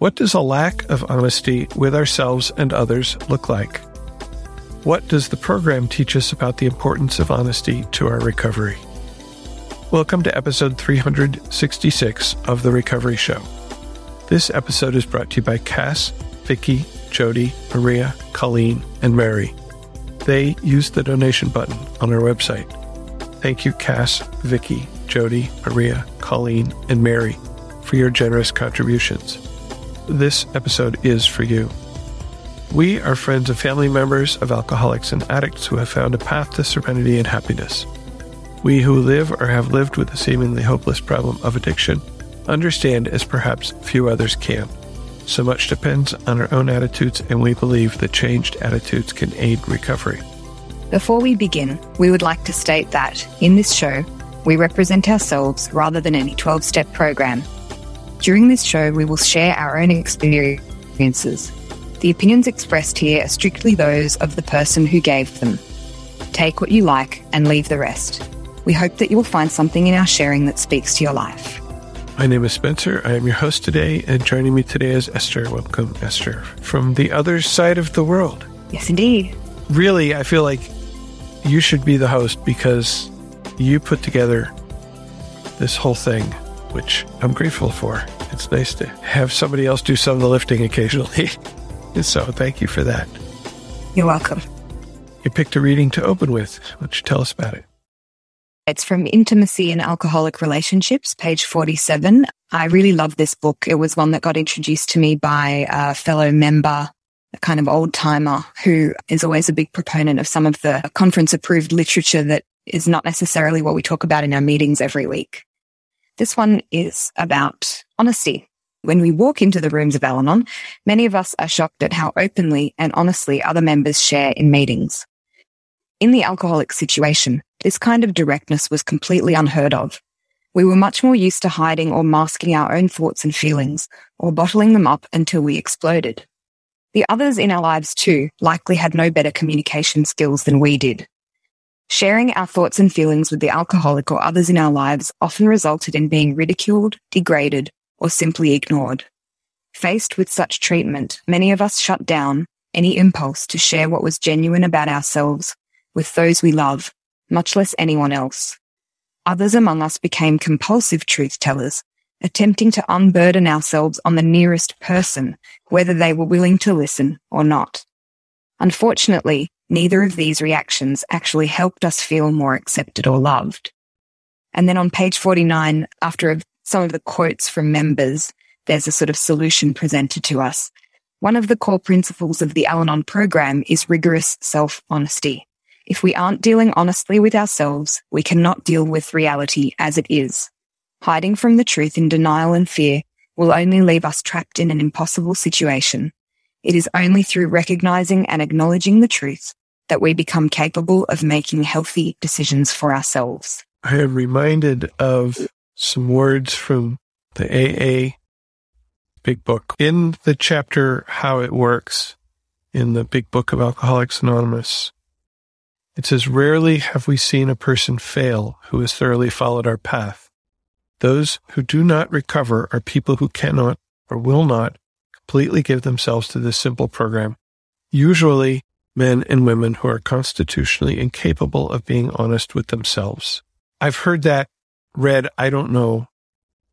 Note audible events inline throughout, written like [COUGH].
What does a lack of honesty with ourselves and others look like? What does the program teach us about the importance of honesty to our recovery? Welcome to episode 366 of The Recovery Show. This episode is brought to you by Cass, Vicky, Jody, Maria, Colleen, and Mary. They used the donation button on our website. Thank you, Cass, Vicky, Jody, Maria, Colleen, and Mary, for your generous contributions. This episode is for you. We are friends of family members of alcoholics and addicts who have found a path to serenity and happiness. We who live or have lived with the seemingly hopeless problem of addiction understand as perhaps few others can. So much depends on our own attitudes, and we believe that changed attitudes can aid recovery. Before we begin, we would like to state that, in this show, we represent ourselves rather than any 12 step program. During this show, we will share our own experiences. The opinions expressed here are strictly those of the person who gave them. Take what you like and leave the rest. We hope that you will find something in our sharing that speaks to your life. My name is Spencer. I am your host today, and joining me today is Ester. Welcome, Ester, from the other side of the world. Yes, indeed. Really, I feel like you should be the host because you put together this whole thing, which I'm grateful for. It's nice to have somebody else do some of the lifting occasionally. [LAUGHS] so thank you for that. You're welcome. You picked a reading to open with. Why don't you tell us about it? It's from Intimacy in Alcoholic Relationships, page 47. I really love this book. It was one that got introduced to me by a fellow member, a kind of old timer who is always a big proponent of some of the conference approved literature that is not necessarily what we talk about in our meetings every week. This one is about honesty. When we walk into the rooms of Al Anon, many of us are shocked at how openly and honestly other members share in meetings. In the alcoholic situation, this kind of directness was completely unheard of. We were much more used to hiding or masking our own thoughts and feelings, or bottling them up until we exploded. The others in our lives too likely had no better communication skills than we did. Sharing our thoughts and feelings with the alcoholic or others in our lives often resulted in being ridiculed, degraded, or simply ignored. Faced with such treatment, many of us shut down any impulse to share what was genuine about ourselves with those we love, much less anyone else. Others among us became compulsive truth tellers, attempting to unburden ourselves on the nearest person, whether they were willing to listen or not. Unfortunately, neither of these reactions actually helped us feel more accepted or loved. And then on page 49, after some of the quotes from members, there's a sort of solution presented to us. One of the core principles of the Al Anon program is rigorous self-honesty. If we aren't dealing honestly with ourselves, we cannot deal with reality as it is. Hiding from the truth in denial and fear will only leave us trapped in an impossible situation. It is only through recognizing and acknowledging the truth that we become capable of making healthy decisions for ourselves. I am reminded of some words from the AA Big Book. In the chapter How It Works, in the Big Book of Alcoholics Anonymous, it says, Rarely have we seen a person fail who has thoroughly followed our path. Those who do not recover are people who cannot or will not completely give themselves to this simple program, usually men and women who are constitutionally incapable of being honest with themselves. I've heard that read, I don't know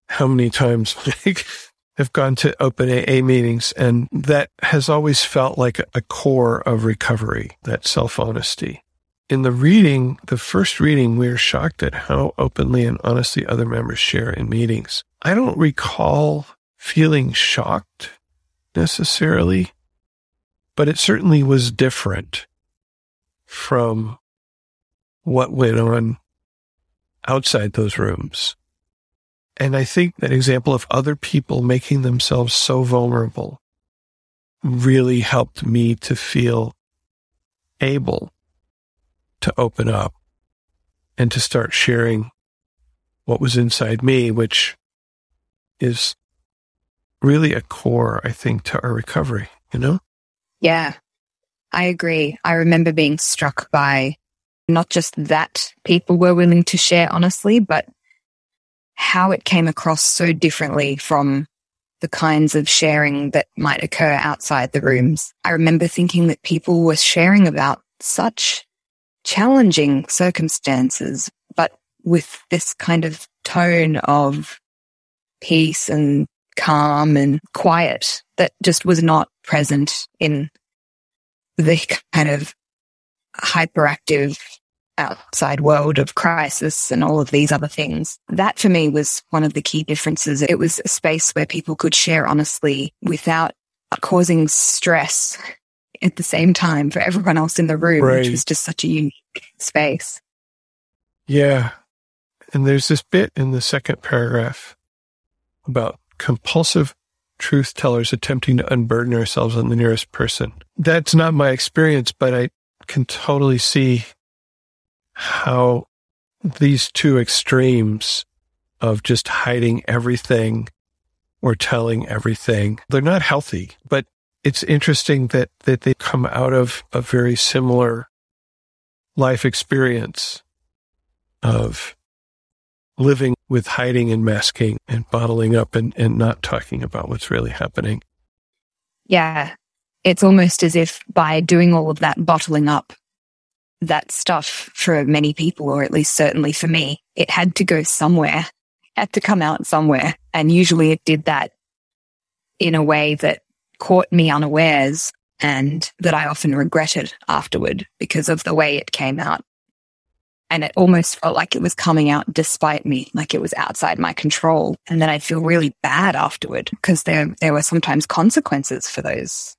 how many times. [LAUGHS] Like, I've gone to open AA meetings, and that has always felt like a core of recovery, that self honesty in the reading, the first reading, we are shocked at how openly and honestly other members share in meetings. I don't recall feeling shocked necessarily, but it certainly was different from what went on outside those rooms. And I think that example of other people making themselves so vulnerable really helped me to feel able to open up and to start sharing what was inside me, which is really a core, I think, to our recovery, you know? Yeah, I agree. I remember being struck by not just that people were willing to share honestly, but how it came across so differently from the kinds of sharing that might occur outside the rooms. I remember thinking that people were sharing about such challenging circumstances, but with this kind of tone of peace and calm and quiet that just was not present in the kind of hyperactive outside world of crisis and all of these other things. That for me was one of the key differences. It was a space where people could share honestly without causing stress at the same time for everyone else in the room, right. which was just such a unique space. Yeah. And there's this bit in the second paragraph about compulsive truth tellers attempting to unburden ourselves on the nearest person. That's not my experience, but I can totally see how these two extremes of just hiding everything or telling everything, they're not healthy, but it's interesting that, that they come out of a very similar life experience of living with hiding and masking and bottling up and, and not talking about what's really happening. Yeah. It's almost as if by doing all of that bottling up, that stuff for many people, or at least certainly for me, it had to go somewhere, had to come out somewhere. And usually it did that in a way that caught me unawares and that I often regretted afterward because of the way it came out. And it almost felt like it was coming out despite me, like it was outside my control. And then I'd feel really bad afterward because there, there were sometimes consequences for those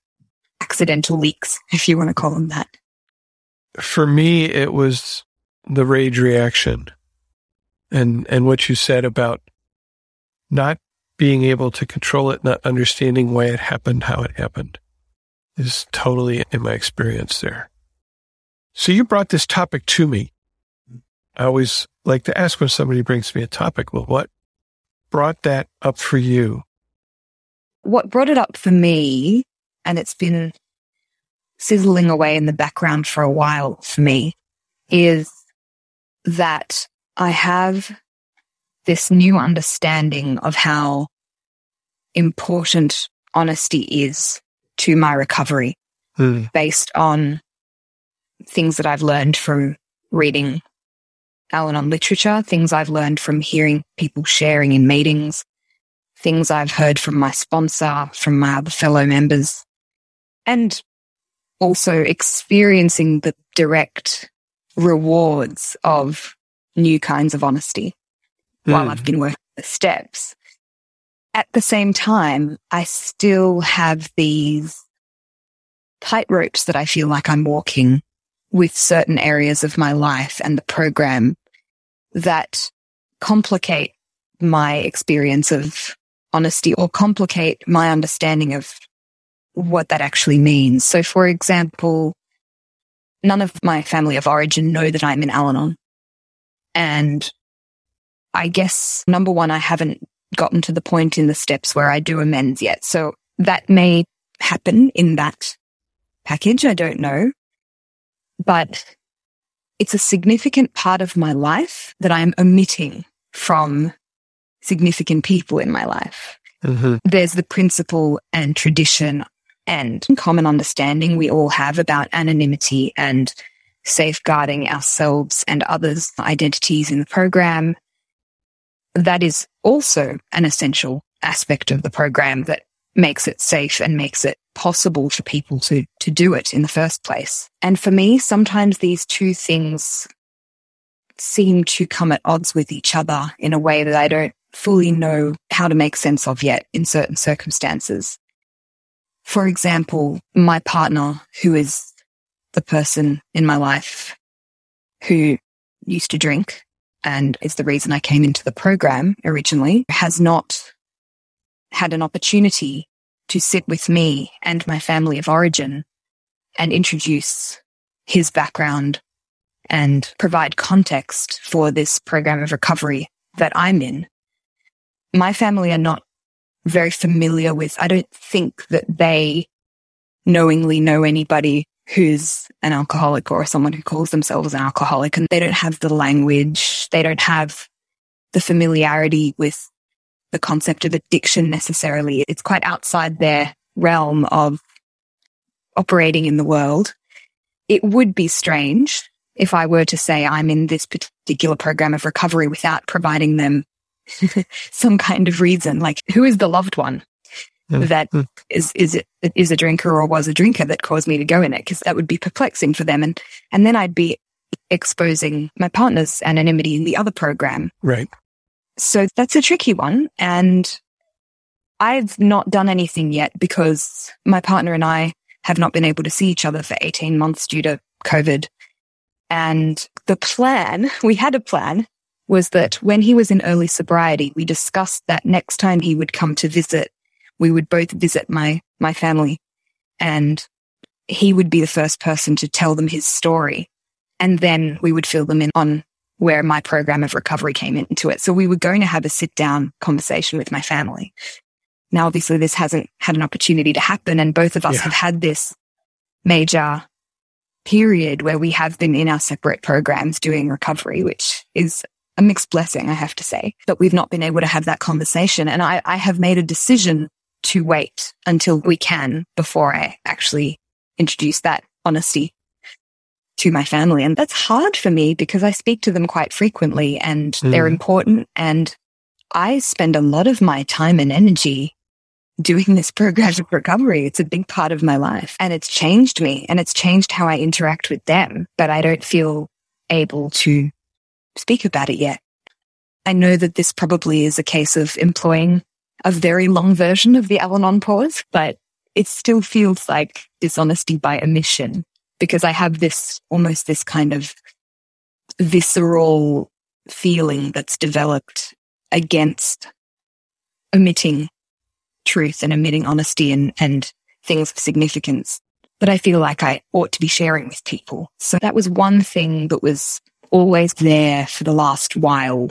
accidental leaks, if you want to call them that. For me, it was the rage reaction and, and what you said about not being able to control it, not understanding why it happened, how it happened is totally in my experience there. So you brought this topic to me. I always like to ask when somebody brings me a topic, well, what brought that up for you? What brought it up for me, and it's been sizzling away in the background for a while for me, is that I have this new understanding of how important honesty is to my recovery mm. based on things that I've learned from reading Al Anon literature, things I've learned from hearing people sharing in meetings, things I've heard from my sponsor, from my other fellow members, and also experiencing the direct rewards of new kinds of honesty mm. while I've been working the steps. At the same time, I still have these tight ropes that I feel like I'm walking with certain areas of my life and the program that complicate my experience of honesty or complicate my understanding of what that actually means. So, for example, none of my family of origin know that I'm in Al Anon. And I guess number one, I haven't gotten to the point in the steps where I do amends yet. So that may happen in that package. I don't know, but it's a significant part of my life that I am omitting from significant people in my life. Mm-hmm. There's the principle and tradition and common understanding we all have about anonymity and safeguarding ourselves and others' identities in the program that is also an essential aspect of the program that makes it safe and makes it possible for people to, to do it in the first place. And for me, sometimes these two things seem to come at odds with each other in a way that I don't fully know how to make sense of yet in certain circumstances. For example, my partner, who is the person in my life who used to drink and is the reason I came into the program originally, has not had an opportunity to sit with me and my family of origin and introduce his background and provide context for this program of recovery that I'm in. My family are not very familiar with, I don't think that they knowingly know anybody who's an alcoholic or someone who calls themselves an alcoholic and they don't have the language, they don't have the familiarity with the concept of addiction necessarily. It's quite outside their realm of operating in the world. It would be strange if I were to say I'm in this particular program of recovery without providing them [LAUGHS] some kind of reason, like who is the loved one that mm. is is is a drinker or was a drinker that caused me to go in it? Because that would be perplexing for them, and and then I'd be exposing my partner's anonymity in the other program. Right. So that's a tricky one, and I've not done anything yet because my partner and I have not been able to see each other for 18 months due to COVID. And the plan, [LAUGHS] we had a plan was that when he was in early sobriety, we discussed that next time he would come to visit, we would both visit my, my family and he would be the first person to tell them his story. And then we would fill them in on where my program of recovery came into it. So we were going to have a sit down conversation with my family. Now, obviously this hasn't had an opportunity to happen and both of us yeah. have had this major period where we have been in our separate programs doing recovery, which is a mixed blessing, I have to say, that we've not been able to have that conversation. And I, I have made a decision to wait until we can before I actually introduce that honesty to my family. And that's hard for me because I speak to them quite frequently and mm. they're important. And I spend a lot of my time and energy doing this progressive recovery. It's a big part of my life and it's changed me and it's changed how I interact with them, but I don't feel able to speak about it yet. I know that this probably is a case of employing a very long version of the Al-Anon pause, but it still feels like dishonesty by omission because I have this almost this kind of visceral feeling that's developed against omitting truth and omitting honesty and, and things of significance that I feel like I ought to be sharing with people. So that was one thing that was always there for the last while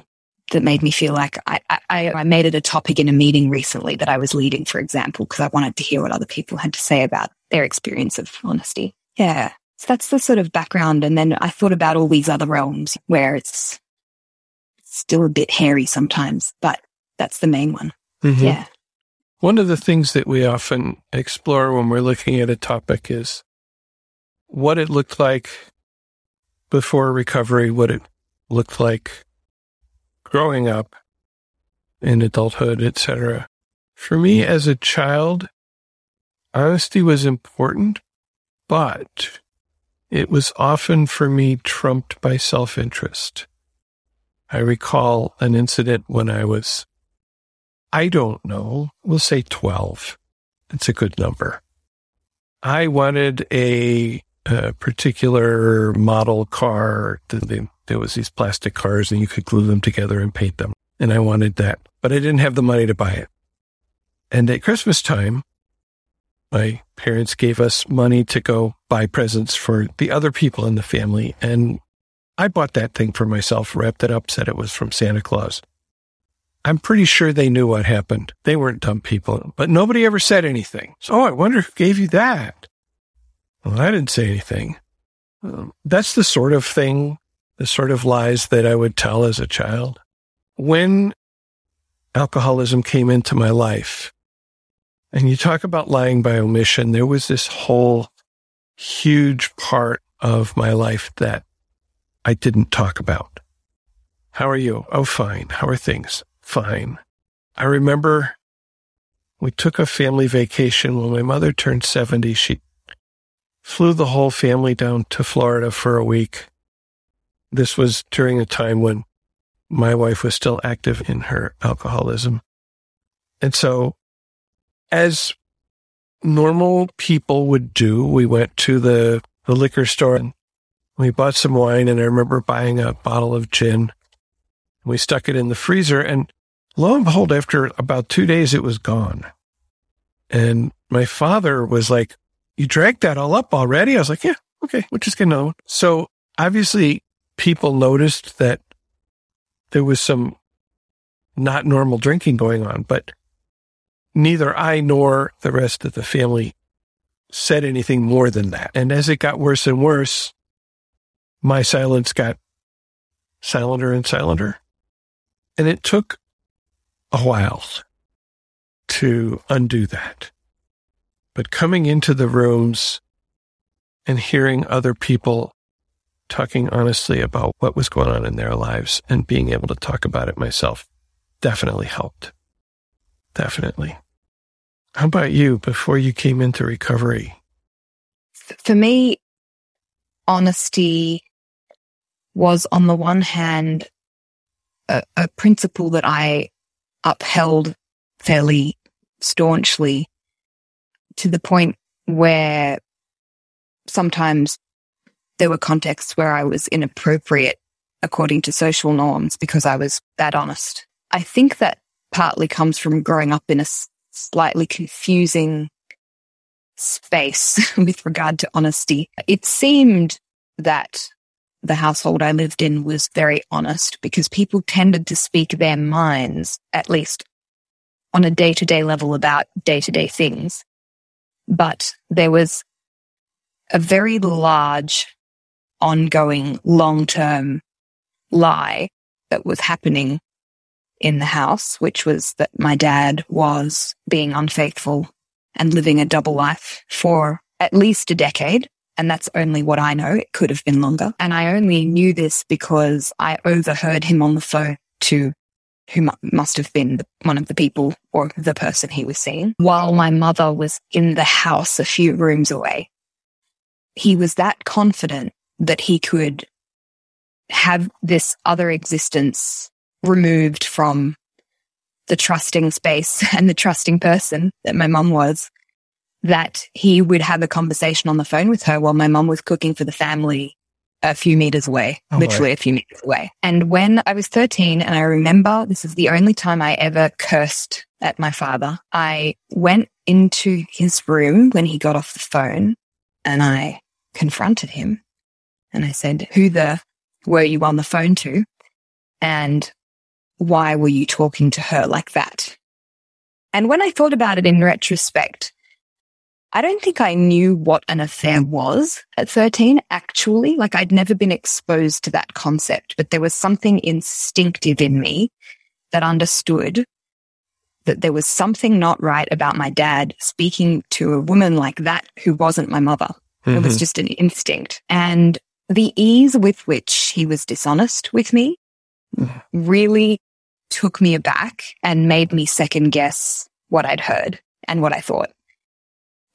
that made me feel like I, I, I made it a topic in a meeting recently that I was leading, for example, because I wanted to hear what other people had to say about their experience of honesty. Yeah. So that's the sort of background. And then I thought about all these other realms where it's still a bit hairy sometimes, but that's the main one. Mm-hmm. Yeah. One of the things that we often explore when we're looking at a topic is what it looked like before recovery, what it looked like growing up in adulthood, etc. For me as a child, honesty was important, but it was often for me trumped by self-interest. I recall an incident when I was I don't know. We'll say 12. It's a good number. I wanted a, a particular model car. There was these plastic cars and you could glue them together and paint them. And I wanted that, but I didn't have the money to buy it. And at Christmas time, my parents gave us money to go buy presents for the other people in the family. And I bought that thing for myself, wrapped it up, said it was from Santa Claus. I'm pretty sure they knew what happened. They weren't dumb people, but nobody ever said anything. So, oh, I wonder who gave you that. Well, I didn't say anything. Um, that's the sort of thing, the sort of lies that I would tell as a child. When alcoholism came into my life, and you talk about lying by omission, there was this whole huge part of my life that I didn't talk about. How are you? Oh, fine. How are things? fine. I remember we took a family vacation when my mother turned 70. She flew the whole family down to Florida for a week. This was during a time when my wife was still active in her alcoholism. And so, as normal people would do, we went to the, the liquor store and we bought some wine. And I remember buying a bottle of gin. We stuck it in the freezer. And Lo and behold, after about two days, it was gone. And my father was like, You drank that all up already? I was like, Yeah, okay, we'll just get another one. So obviously, people noticed that there was some not normal drinking going on, but neither I nor the rest of the family said anything more than that. And as it got worse and worse, my silence got silenter and silenter. And it took a while to undo that. But coming into the rooms and hearing other people talking honestly about what was going on in their lives and being able to talk about it myself definitely helped. Definitely. How about you before you came into recovery? For me, honesty was on the one hand a, a principle that I upheld fairly staunchly to the point where sometimes there were contexts where I was inappropriate according to social norms because I was that honest. I think that partly comes from growing up in a slightly confusing space [LAUGHS] with regard to honesty. It seemed that the household I lived in was very honest because people tended to speak their minds, at least on a day to day level about day to day things. But there was a very large, ongoing, long term lie that was happening in the house, which was that my dad was being unfaithful and living a double life for at least a decade. And that's only what I know. It could have been longer. And I only knew this because I overheard him on the phone to who must have been one of the people or the person he was seeing while my mother was in the house a few rooms away. He was that confident that he could have this other existence removed from the trusting space [LAUGHS] and the trusting person that my mum was that he would have a conversation on the phone with her while my mum was cooking for the family a few meters away, oh, literally a few meters away. And when I was 13, and I remember this is the only time I ever cursed at my father, I went into his room when he got off the phone and I confronted him and I said, Who the were you on the phone to? And why were you talking to her like that? And when I thought about it in retrospect, I don't think I knew what an affair was at 13, actually. Like I'd never been exposed to that concept, but there was something instinctive in me that understood that there was something not right about my dad speaking to a woman like that who wasn't my mother. Mm-hmm. It was mm-hmm. just an instinct. And the ease with which he was dishonest with me really took me aback and made me second guess what I'd heard and what I thought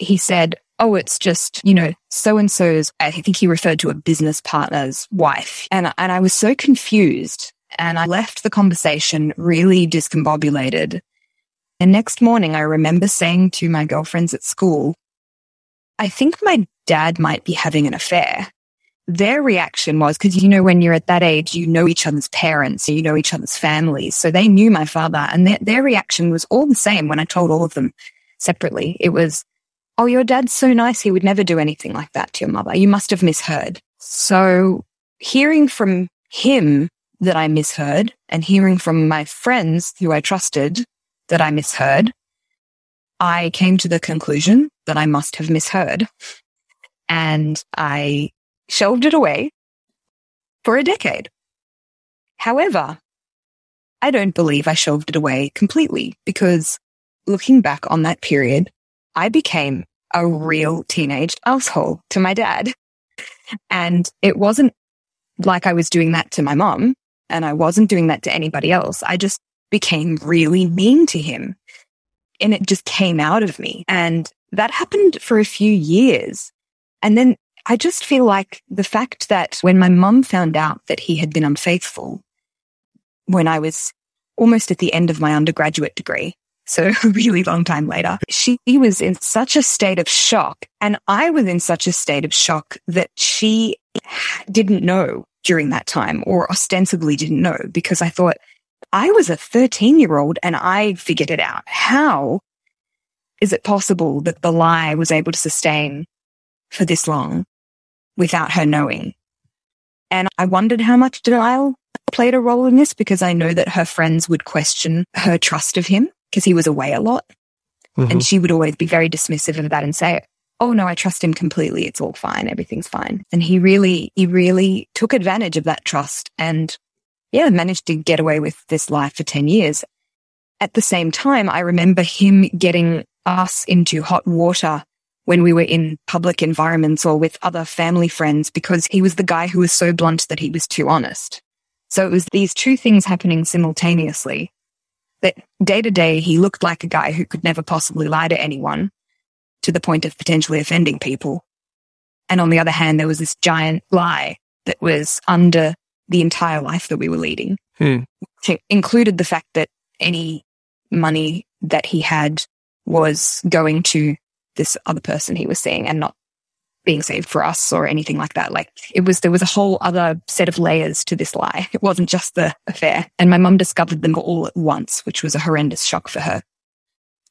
he said, Oh, it's just, you know, so and so's, I think he referred to a business partner's wife. And, and I was so confused and I left the conversation really discombobulated. And next morning, I remember saying to my girlfriends at school, I think my dad might be having an affair. Their reaction was because, you know, when you're at that age, you know each other's parents, you know each other's families. So they knew my father and their, their reaction was all the same when I told all of them separately. It was, Oh, your dad's so nice. He would never do anything like that to your mother. You must have misheard. So hearing from him that I misheard and hearing from my friends who I trusted that I misheard, I came to the conclusion that I must have misheard and I shelved it away for a decade. However, I don't believe I shelved it away completely because looking back on that period, I became a real teenage asshole to my dad. And it wasn't like I was doing that to my mom and I wasn't doing that to anybody else. I just became really mean to him and it just came out of me. And that happened for a few years. And then I just feel like the fact that when my mum found out that he had been unfaithful when I was almost at the end of my undergraduate degree, so [LAUGHS] a really long time later, she was in such a state of shock. And I was in such a state of shock that she didn't know during that time or ostensibly didn't know because I thought I was a 13 year old and I figured it out. How is it possible that the lie was able to sustain for this long without her knowing? And I wondered how much denial played a role in this because I know that her friends would question her trust of him because he was away a lot. Mm-hmm. And she would always be very dismissive of that and say, Oh no, I trust him completely. It's all fine. Everything's fine. And he really, he really took advantage of that trust and yeah, managed to get away with this life for 10 years. at the same time, I remember him getting us into hot water when we were in public environments or with other family friends because he was the guy who was so blunt that he was too honest. So it was these two things happening simultaneously that day to day, he looked like a guy who could never possibly lie to anyone to the point of potentially offending people. And on the other hand, there was this giant lie that was under the entire life that we were leading. Hmm. Which included the fact that any money that he had was going to this other person he was seeing and not being saved for us or anything like that. Like it was, there was a whole other set of layers to this lie. It wasn't just the affair. And my mum discovered them all at once, which was a horrendous shock for her.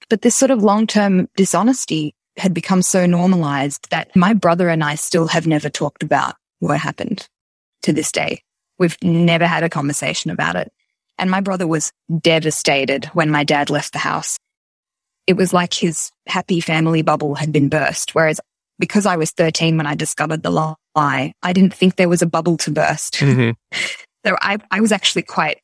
But this sort of long term dishonesty had become so normalized that my brother and I still have never talked about what happened to this day. We've never had a conversation about it. And my brother was devastated when my dad left the house. It was like his happy family bubble had been burst. Whereas because I was 13 when I discovered the lie, I didn't think there was a bubble to burst. Mm-hmm. [LAUGHS] so I, I was actually quite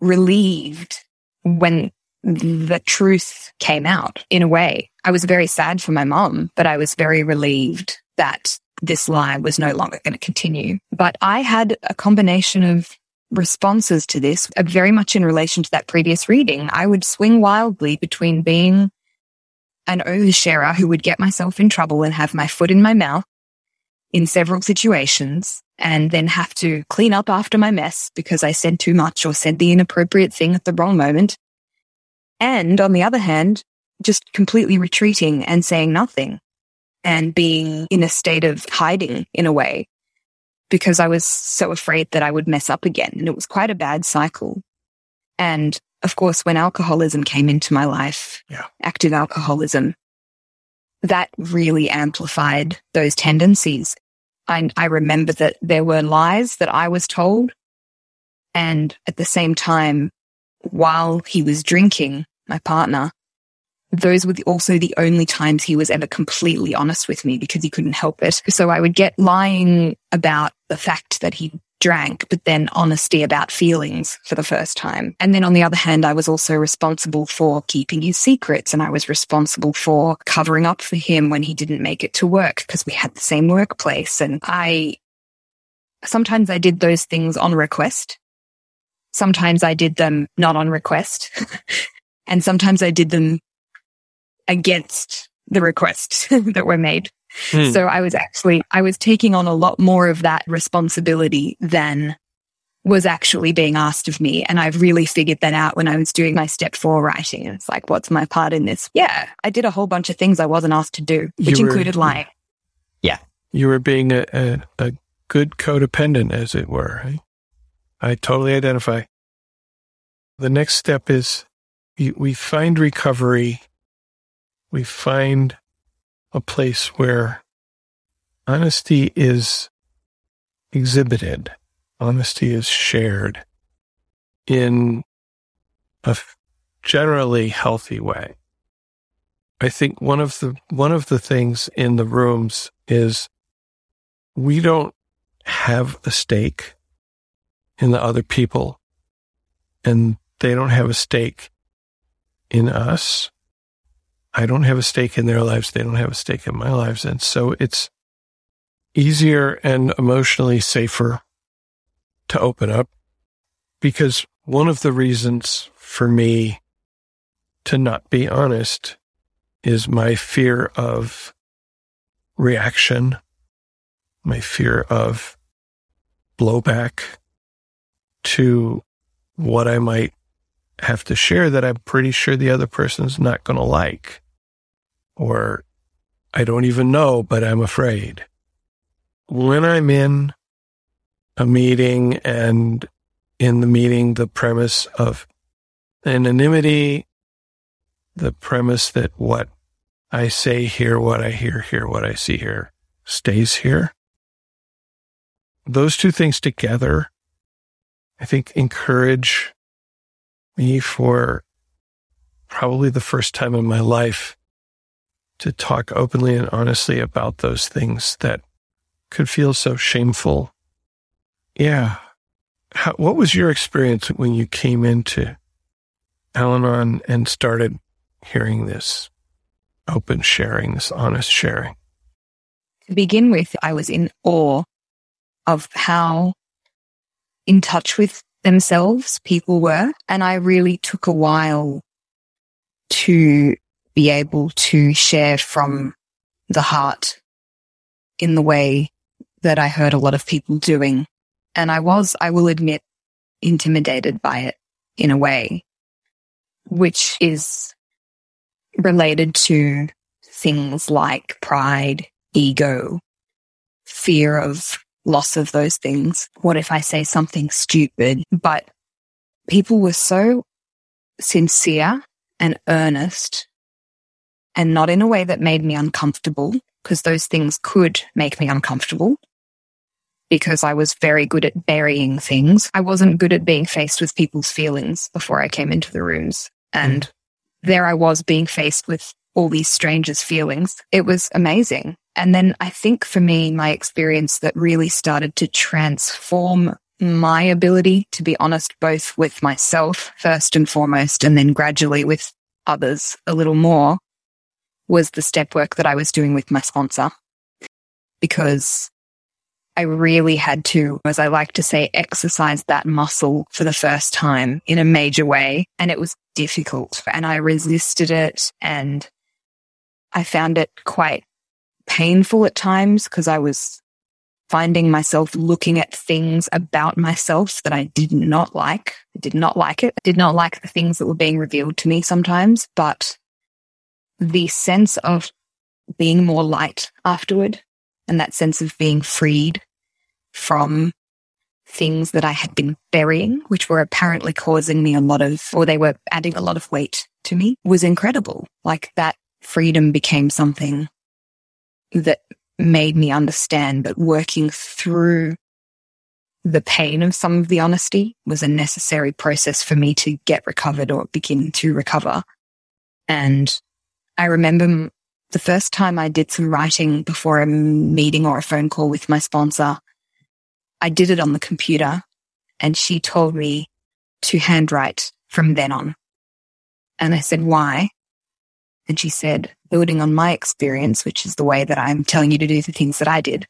relieved when the truth came out in a way. I was very sad for my mom, but I was very relieved that this lie was no longer going to continue. But I had a combination of responses to this, uh, very much in relation to that previous reading. I would swing wildly between being an oversharer who would get myself in trouble and have my foot in my mouth in several situations and then have to clean up after my mess because I said too much or said the inappropriate thing at the wrong moment. And on the other hand, just completely retreating and saying nothing and being in a state of hiding in a way because I was so afraid that I would mess up again. And it was quite a bad cycle. And of course, when alcoholism came into my life, yeah. active alcoholism, that really amplified those tendencies. I, I remember that there were lies that I was told. And at the same time, while he was drinking, my partner, those were the, also the only times he was ever completely honest with me because he couldn't help it. So I would get lying about the fact that he drank, but then honesty about feelings for the first time. And then on the other hand, I was also responsible for keeping his secrets and I was responsible for covering up for him when he didn't make it to work because we had the same workplace. And I, sometimes I did those things on request. Sometimes I did them not on request. [LAUGHS] and sometimes I did them against the requests [LAUGHS] that were made. Hmm. So I was actually, I was taking on a lot more of that responsibility than was actually being asked of me. And I've really figured that out when I was doing my step four writing. It's like, what's my part in this? Yeah, I did a whole bunch of things I wasn't asked to do, which were, included lying. Yeah. You were being a, a, a good codependent, as it were. I totally identify. The next step is we find recovery we find a place where honesty is exhibited, honesty is shared in a generally healthy way. I think one of the one of the things in the rooms is we don't have a stake in the other people and they don't have a stake in us. I don't have a stake in their lives. They don't have a stake in my lives. And so it's easier and emotionally safer to open up because one of the reasons for me to not be honest is my fear of reaction, my fear of blowback to what I might have to share that I'm pretty sure the other person's not going to like or I don't even know, but I'm afraid. When I'm in a meeting and in the meeting, the premise of anonymity, the premise that what I say here, what I hear here, what I see here stays here. Those two things together, I think encourage me for probably the first time in my life to talk openly and honestly about those things that could feel so shameful. Yeah. How, what was your experience when you came into Al Anon and started hearing this open sharing, this honest sharing? To begin with, I was in awe of how in touch with themselves people were. And I really took a while to be able to share from mm. the heart in the way that I heard a lot of people doing. And I was, I will admit, intimidated by it in a way, which is related to things like pride, ego, fear of loss of those things. What if I say something stupid? But people were so sincere and earnest and not in a way that made me uncomfortable because those things could make me uncomfortable because I was very good at burying things. I wasn't good at being faced with people's feelings before I came into the rooms. And there I was being faced with all these strangers' feelings. It was amazing. And then I think for me, my experience that really started to transform my ability to be honest, both with myself first and foremost, and then gradually with others a little more was the step work that I was doing with my sponsor because I really had to, as I like to say, exercise that muscle for the first time in a major way. And it was difficult and I resisted it and I found it quite painful at times because I was finding myself looking at things about myself that I did not like. I did not like it. I did not like the things that were being revealed to me sometimes, but the sense of being more light afterward and that sense of being freed from things that I had been burying, which were apparently causing me a lot of, or they were adding a lot of weight to me was incredible. Like that freedom became something that made me understand, that working through the pain of some of the honesty was a necessary process for me to get recovered or begin to recover. And I remember the first time I did some writing before a meeting or a phone call with my sponsor, I did it on the computer and she told me to handwrite from then on. And I said, why? And she said, building on my experience, which is the way that I'm telling you to do the things that I did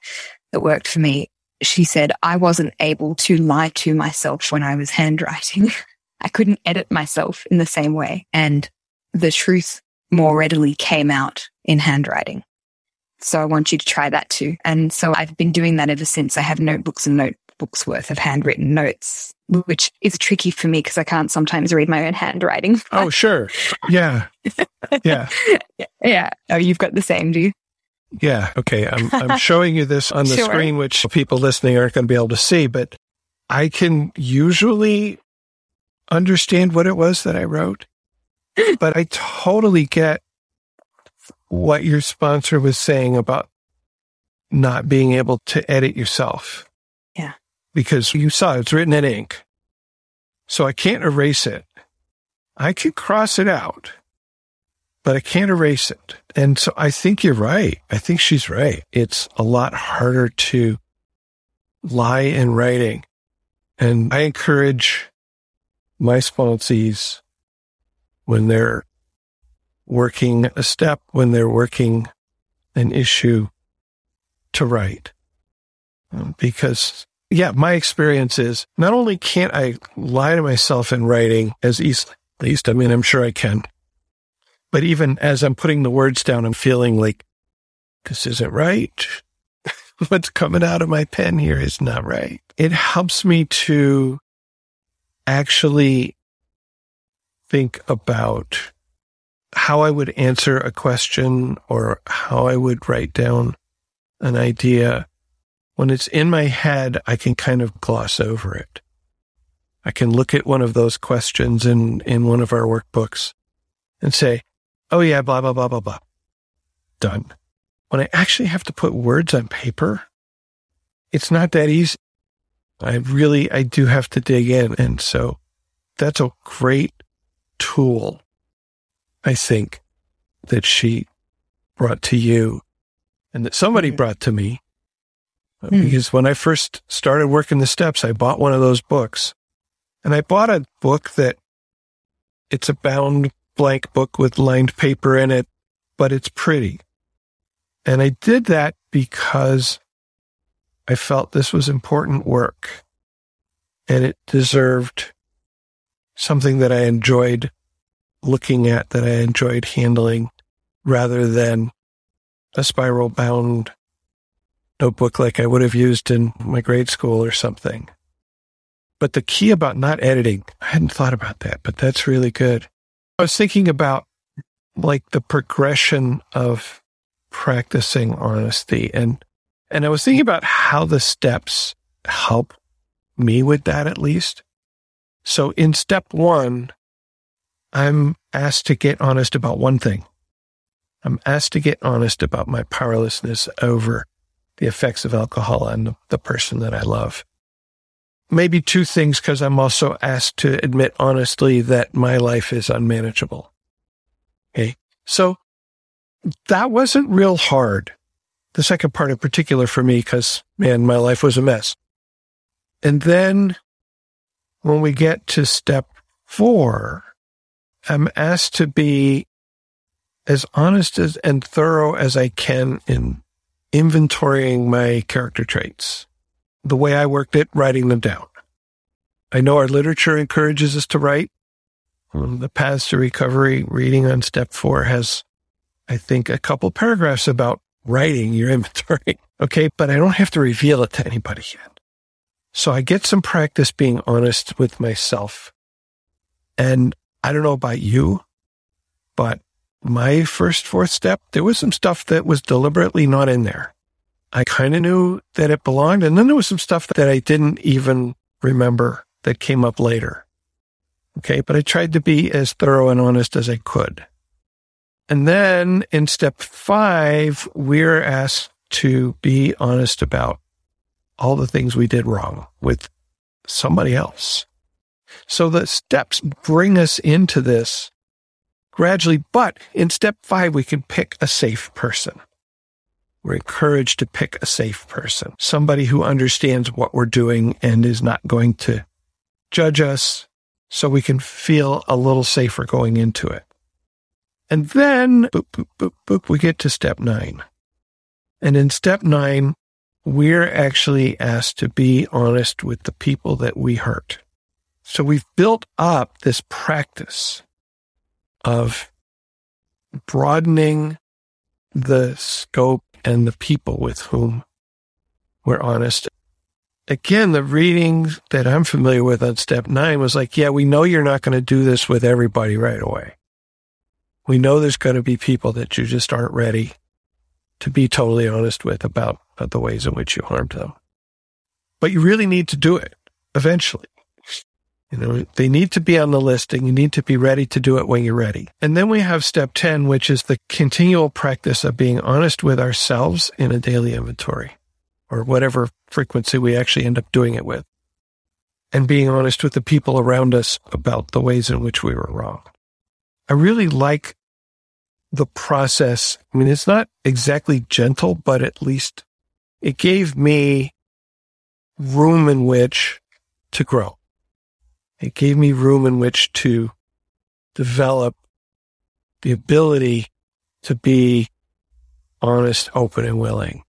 that worked for me. She said, I wasn't able to lie to myself when I was handwriting. [LAUGHS] I couldn't edit myself in the same way. And the truth more readily came out in handwriting. So I want you to try that too. And so I've been doing that ever since. I have notebooks and notebooks worth of handwritten notes, which is tricky for me because I can't sometimes read my own handwriting. [LAUGHS] Oh, sure. Yeah. Yeah. [LAUGHS] yeah. Oh, you've got the same, do you? Yeah. Okay. I'm, I'm [LAUGHS] showing you this on the sure. screen, which people listening aren't going to be able to see, but I can usually understand what it was that I wrote, but I totally get what your sponsor was saying about not being able to edit yourself. Yeah. Because you saw it's written in ink. So I can't erase it. I could cross it out, but I can't erase it. And so I think you're right. I think she's right. It's a lot harder to lie in writing. And I encourage my sponsees when they're working a step when they're working an issue to write. Um, because, yeah, my experience is not only can't I lie to myself in writing as easily, at least, I mean, I'm sure I can, but even as I'm putting the words down, I'm feeling like this isn't right. [LAUGHS] What's coming out of my pen here is not right. It helps me to actually think about how I would answer a question or how I would write down an idea. When it's in my head, I can kind of gloss over it. I can look at one of those questions in, in one of our workbooks and say, Oh yeah, blah, blah, blah, blah, blah. Done. When I actually have to put words on paper, it's not that easy. I really, I do have to dig in. And so that's a great tool I think, that she brought to you and that somebody mm. brought to me. Mm. Because when I first started working the steps, I bought one of those books. And I bought a book that it's a bound blank book with lined paper in it, but it's pretty. And I did that because I felt this was important work and it deserved something that I enjoyed looking at, that I enjoyed handling rather than a spiral bound notebook like I would have used in my grade school or something. But the key about not editing, I hadn't thought about that, but that's really good. I was thinking about like the progression of practicing honesty and and I was thinking about how the steps help me with that at least. So in step 1, I'm asked to get honest about one thing. I'm asked to get honest about my powerlessness over the effects of alcohol on the, the person that I love. Maybe two things because I'm also asked to admit honestly that my life is unmanageable. Okay. So that wasn't real hard. The second part in particular for me, because man, my life was a mess. And then when we get to step four, I'm asked to be as honest as and thorough as I can in inventorying my character traits. The way I worked it, writing them down. I know our literature encourages us to write. Um, the Paths to Recovery reading on step four has, I think, a couple paragraphs about writing your [LAUGHS] inventory. Okay. But I don't have to reveal it to anybody yet. So I get some practice being honest with myself. And I don't know about you, but my first fourth step, there was some stuff that was deliberately not in there. I kind of knew that it belonged. And then there was some stuff that I didn't even remember that came up later. Okay. But I tried to be as thorough and honest as I could. And then in step five, we're asked to be honest about all the things we did wrong with somebody else. So the steps bring us into this gradually. But in step five, we can pick a safe person. We're encouraged to pick a safe person, somebody who understands what we're doing and is not going to judge us so we can feel a little safer going into it. And then boop, boop, boop, boop, we get to step nine. And in step nine, we're actually asked to be honest with the people that we hurt. So we've built up this practice of broadening the scope and the people with whom we're honest. Again, the reading that I'm familiar with on step nine was like, yeah, we know you're not going to do this with everybody right away. We know there's going to be people that you just aren't ready to be totally honest with about, about the ways in which you harmed them. But you really need to do it eventually. You know, they need to be on the list and you need to be ready to do it when you're ready. And then we have step 10, which is the continual practice of being honest with ourselves in a daily inventory or whatever frequency we actually end up doing it with and being honest with the people around us about the ways in which we were wrong. I really like the process. I mean, it's not exactly gentle, but at least it gave me room in which to grow. It gave me room in which to develop the ability to be honest, open, and willing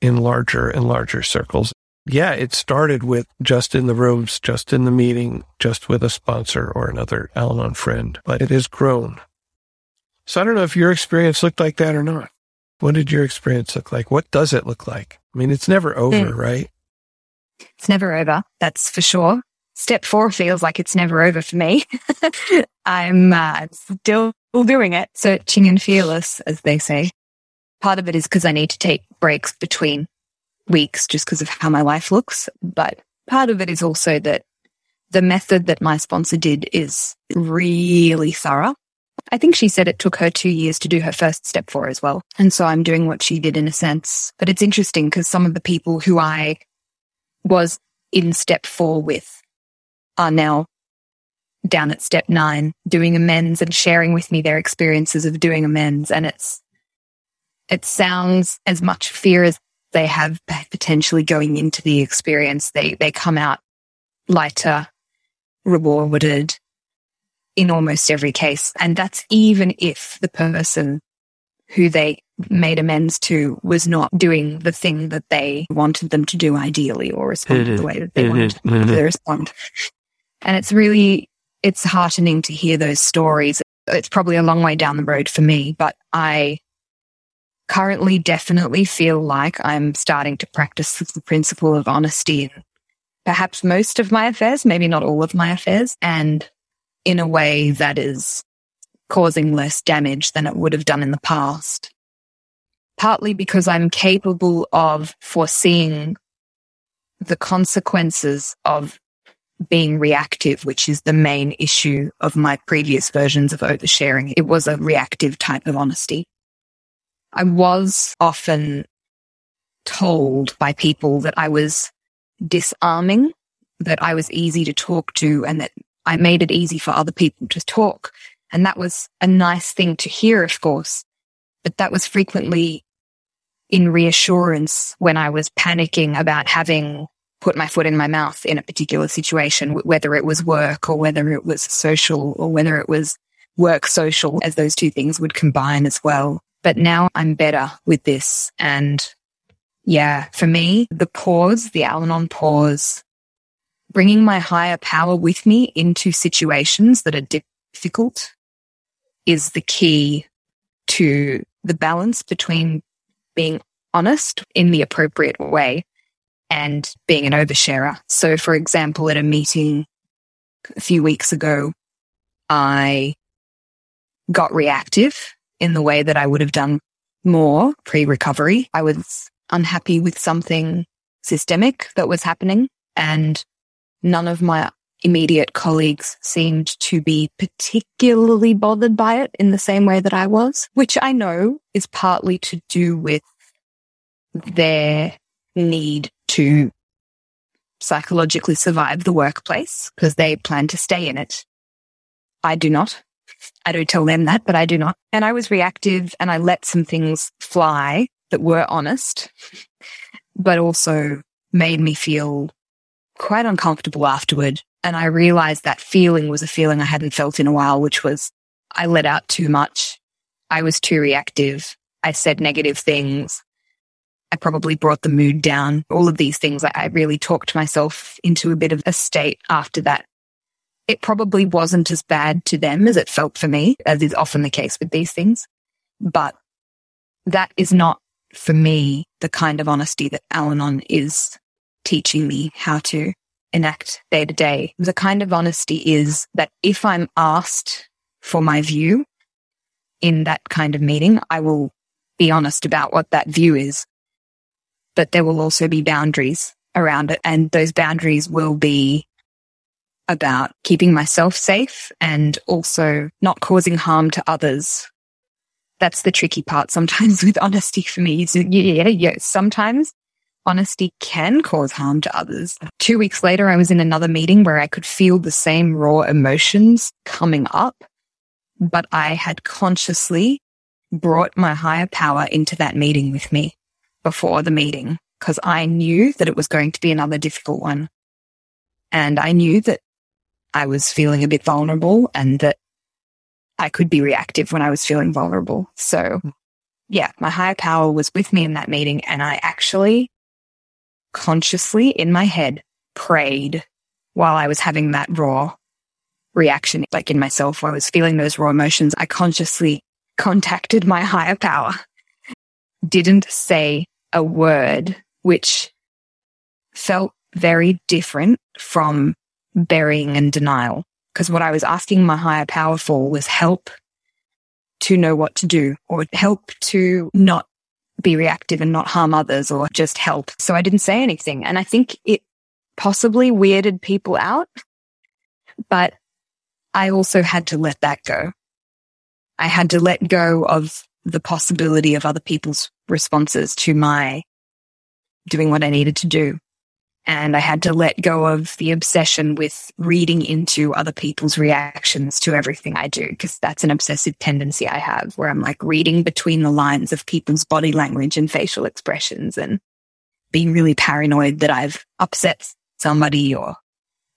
in larger and larger circles. Yeah, it started with just in the rooms, just in the meeting, just with a sponsor or another Al Anon friend, but it has grown. So I don't know if your experience looked like that or not. What did your experience look like? What does it look like? I mean, it's never over, mm. right? It's never over. That's for sure step four feels like it's never over for me. [LAUGHS] I'm uh, still doing it, searching and fearless, as they say. Part of it is because I need to take breaks between weeks just because of how my life looks. But part of it is also that the method that my sponsor did is really thorough. I think she said it took her two years to do her first step four as well. And so I'm doing what she did in a sense. But it's interesting because some of the people who I was in step four with are now down at step nine doing amends and sharing with me their experiences of doing amends. And it's, it sounds as much fear as they have potentially going into the experience. They, they come out lighter, rewarded, in almost every case. And that's even if the person who they made amends to was not doing the thing that they wanted them to do ideally or respond the way that they wanted them to respond. And it's really, it's heartening to hear those stories. It's probably a long way down the road for me, but I currently definitely feel like I'm starting to practice the principle of honesty in perhaps most of my affairs, maybe not all of my affairs, and in a way that is causing less damage than it would have done in the past. Partly because I'm capable of foreseeing the consequences of being reactive, which is the main issue of my previous versions of oversharing. It was a reactive type of honesty. I was often told by people that I was disarming, that I was easy to talk to and that I made it easy for other people to talk. And that was a nice thing to hear, of course, but that was frequently in reassurance when I was panicking about having put my foot in my mouth in a particular situation, whether it was work or whether it was social or whether it was work social, as those two things would combine as well. But now I'm better with this. And yeah, for me, the pause, the Al Anon pause, bringing my higher power with me into situations that are difficult is the key to the balance between being honest in the appropriate way and being an oversharer. So, for example, at a meeting a few weeks ago, I got reactive in the way that I would have done more pre recovery. I was unhappy with something systemic that was happening and none of my immediate colleagues seemed to be particularly bothered by it in the same way that I was, which I know is partly to do with their need to psychologically survive the workplace because they plan to stay in it. I do not. I don't tell them that, but I do not. And I was reactive and I let some things fly that were honest, [LAUGHS] but also made me feel quite uncomfortable afterward. And I realized that feeling was a feeling I hadn't felt in a while, which was I let out too much. I was too reactive. I said negative things. I probably brought the mood down. All of these things, I really talked myself into a bit of a state after that it probably wasn't as bad to them as it felt for me, as is often the case with these things. But that is not for me the kind of honesty that Al Anon is teaching me how to enact day to day. The kind of honesty is that if I'm asked for my view in that kind of meeting, I will be honest about what that view is. But there will also be boundaries around it. And those boundaries will be about keeping myself safe and also not causing harm to others. That's the tricky part sometimes [LAUGHS] with honesty for me. So yeah, yeah, sometimes honesty can cause harm to others. Two weeks later, I was in another meeting where I could feel the same raw emotions coming up, but I had consciously brought my higher power into that meeting with me before the meeting because I knew that it was going to be another difficult one. And I knew that I was feeling a bit vulnerable and that I could be reactive when I was feeling vulnerable. So hmm. yeah, my higher power was with me in that meeting and I actually consciously in my head prayed while I was having that raw reaction, like in myself, while I was feeling those raw emotions. I consciously contacted my higher power, didn't say a word, which felt very different from burying and denial. Because what I was asking my higher power for was help to know what to do or help to not be reactive and not harm others or just help. So I didn't say anything. And I think it possibly weirded people out, but I also had to let that go. I had to let go of the possibility of other people's responses to my doing what I needed to do. And I had to let go of the obsession with reading into other people's reactions to everything I do, because that's an obsessive tendency I have where I'm like reading between the lines of people's body language and facial expressions and being really paranoid that I've upset somebody or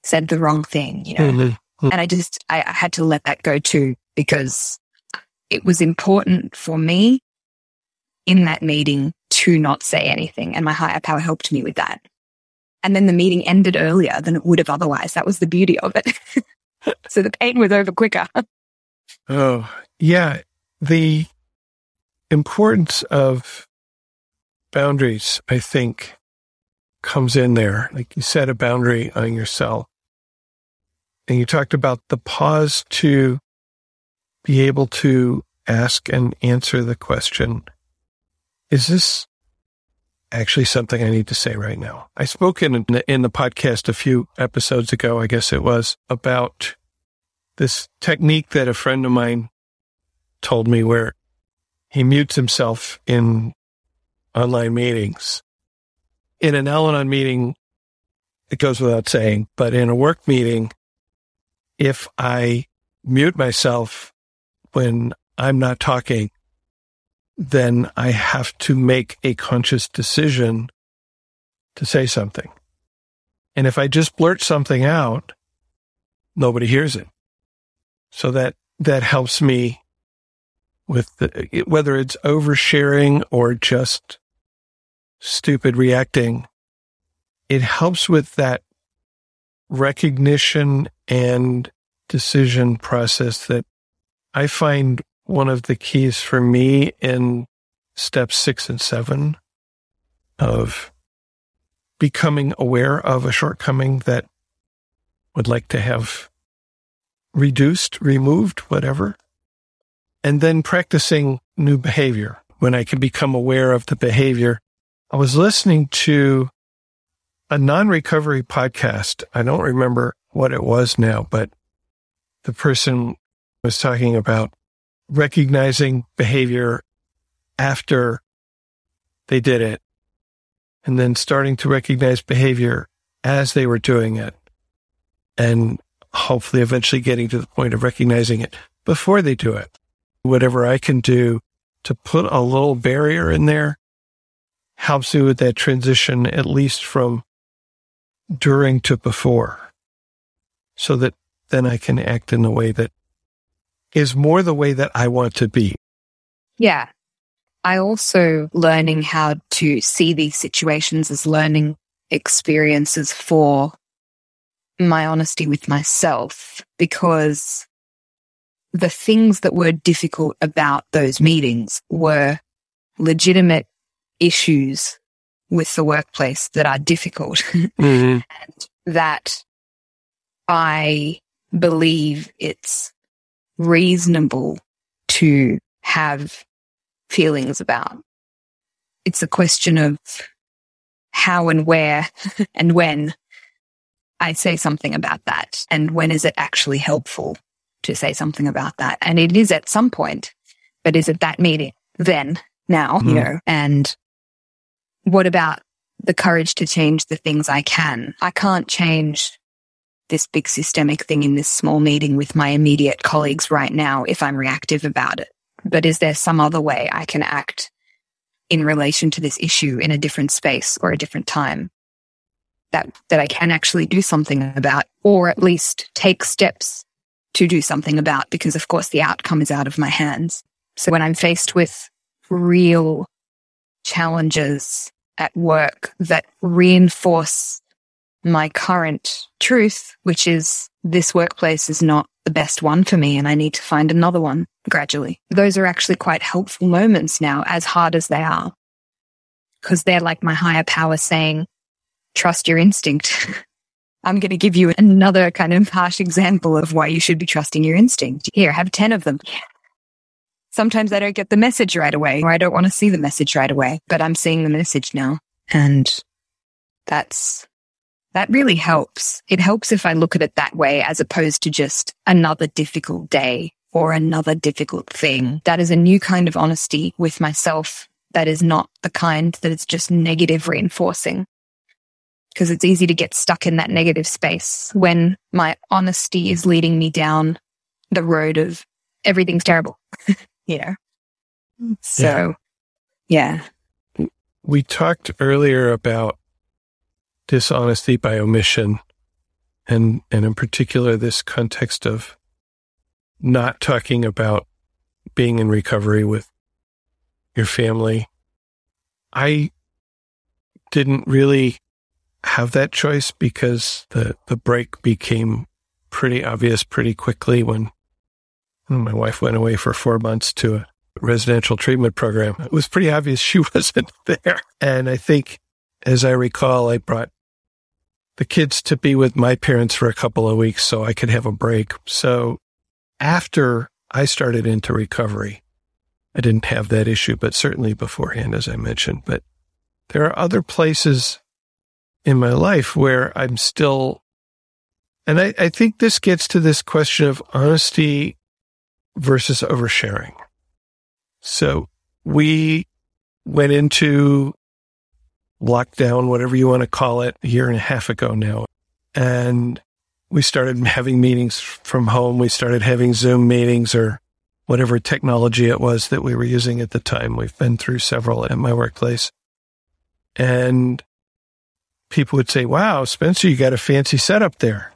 said the wrong thing, you know. Mm-hmm. Hmm. And I just, I, I had to let that go too, because it was important for me in that meeting to not say anything. And my higher power helped me with that. And then the meeting ended earlier than it would have otherwise. That was the beauty of it. [LAUGHS] so the pain was over quicker. Oh, yeah. The importance of boundaries, I think, comes in there. Like you set a boundary on yourself. And you talked about the pause to be able to ask and answer the question Is this actually something I need to say right now? I spoke in, in the podcast a few episodes ago, I guess it was, about this technique that a friend of mine told me where he mutes himself in online meetings. In an Al Anon meeting, it goes without saying, but in a work meeting, if I mute myself when I'm not talking, then I have to make a conscious decision to say something. And if I just blurt something out, nobody hears it. So that, that helps me with the, whether it's oversharing or just stupid reacting. It helps with that recognition and decision process that I find one of the keys for me in steps six and seven of becoming aware of a shortcoming that would like to have reduced, removed, whatever, and then practicing new behavior when I can become aware of the behavior. I was listening to a non recovery podcast. I don't remember what it was now, but the person was talking about recognizing behavior after they did it and then starting to recognize behavior as they were doing it and hopefully eventually getting to the point of recognizing it before they do it. Whatever I can do to put a little barrier in there helps me with that transition, at least from during to before, so that then I can act in a way that is more the way that I want to be. Yeah. I also learning how to see these situations as learning experiences for my honesty with myself because the things that were difficult about those meetings were legitimate issues with the workplace that are difficult [LAUGHS] mm-hmm. and that I believe it's reasonable to have feelings about. It's a question of how and where [LAUGHS] and when I say something about that and when is it actually helpful to say something about that. And it is at some point, but is it that meeting then, now, mm-hmm. you know, and what about the courage to change the things I can? I can't change this big systemic thing in this small meeting with my immediate colleagues right now if I'm reactive about it. But is there some other way I can act in relation to this issue in a different space or a different time that, that I can actually do something about or at least take steps to do something about? Because of course the outcome is out of my hands. So when I'm faced with real challenges at work that reinforce my current truth, which is this workplace is not the best one for me and I need to find another one gradually. Those are actually quite helpful moments now, as hard as they are, because they're like my higher power saying, trust your instinct. [LAUGHS] I'm going to give you another kind of harsh example of why you should be trusting your instinct. Here, have 10 of them. Sometimes I don't get the message right away or I don't want to see the message right away, but I'm seeing the message now. And that's that really helps. It helps if I look at it that way as opposed to just another difficult day or another difficult thing. Mm-hmm. That is a new kind of honesty with myself. That is not the kind that is just negative reinforcing. Because it's easy to get stuck in that negative space when my honesty is leading me down the road of everything's terrible, [LAUGHS] you know? So, yeah. yeah. We talked earlier about dishonesty by omission And, and in particular, this context of not talking about being in recovery with your family. I didn't really have that choice because the, the break became pretty obvious pretty quickly when, my wife went away for four months to a residential treatment program. It was pretty obvious she [LAUGHS] wasn't there. And I think, as I recall, I brought the kids to be with my parents for a couple of weeks so I could have a break. So after I started into recovery, I didn't have that issue, but certainly beforehand, as I mentioned. But there are other places in my life where I'm still, and I, I think this gets to this question of honesty versus oversharing. So we went into lockdown, whatever you want to call it, a year and a half ago now. And we started [LAUGHS] having meetings from home. We started having Zoom meetings or whatever technology it was that we were using at the time. We've been through several at my workplace. And people would say, Wow, Spencer, you got a fancy setup there.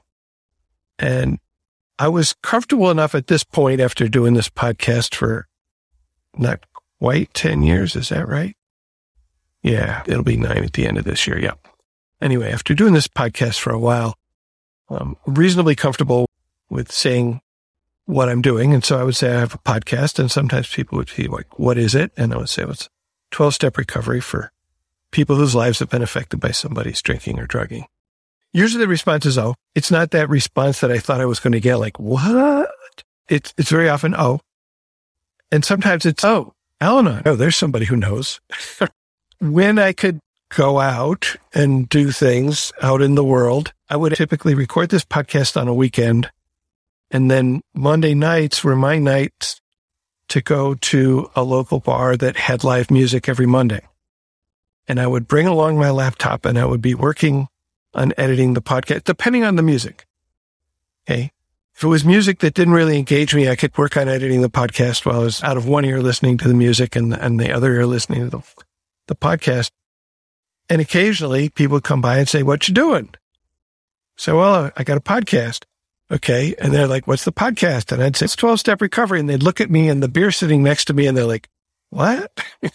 And I was comfortable enough at this point after doing this podcast for not quite 10 years. Is that right? Yeah, it'll be nine at the end of this year. Yeah. Anyway, after doing this podcast for a while, I'm reasonably comfortable with saying what I'm doing. And so I would say I have a podcast and sometimes people would be like, what is it? And I would say, well, it's 12 step recovery for people whose lives have been affected by somebody's drinking or drugging. Usually the response is, oh, it's not that response that I thought I was going to get. Like, what? It's, it's very often, oh, and sometimes it's, oh, Al-Anon. Oh, there's somebody who knows. [LAUGHS] when I could go out and do things out in the world, I would typically record this podcast on a weekend. And then Monday nights were my nights to go to a local bar that had live music every Monday and I would bring along my laptop and I would be working on editing the podcast, depending on the music. Okay. If it was music that didn't really engage me, I could work on editing the podcast while I was out of one ear listening to the music and, and the other ear listening to the, the podcast. And occasionally people come by and say, what you doing? So, well, uh, I got a podcast. Okay. And they're like, what's the podcast? And I'd say, it's 12 step recovery. And they'd look at me and the beer sitting next to me and they're like, what? [LAUGHS]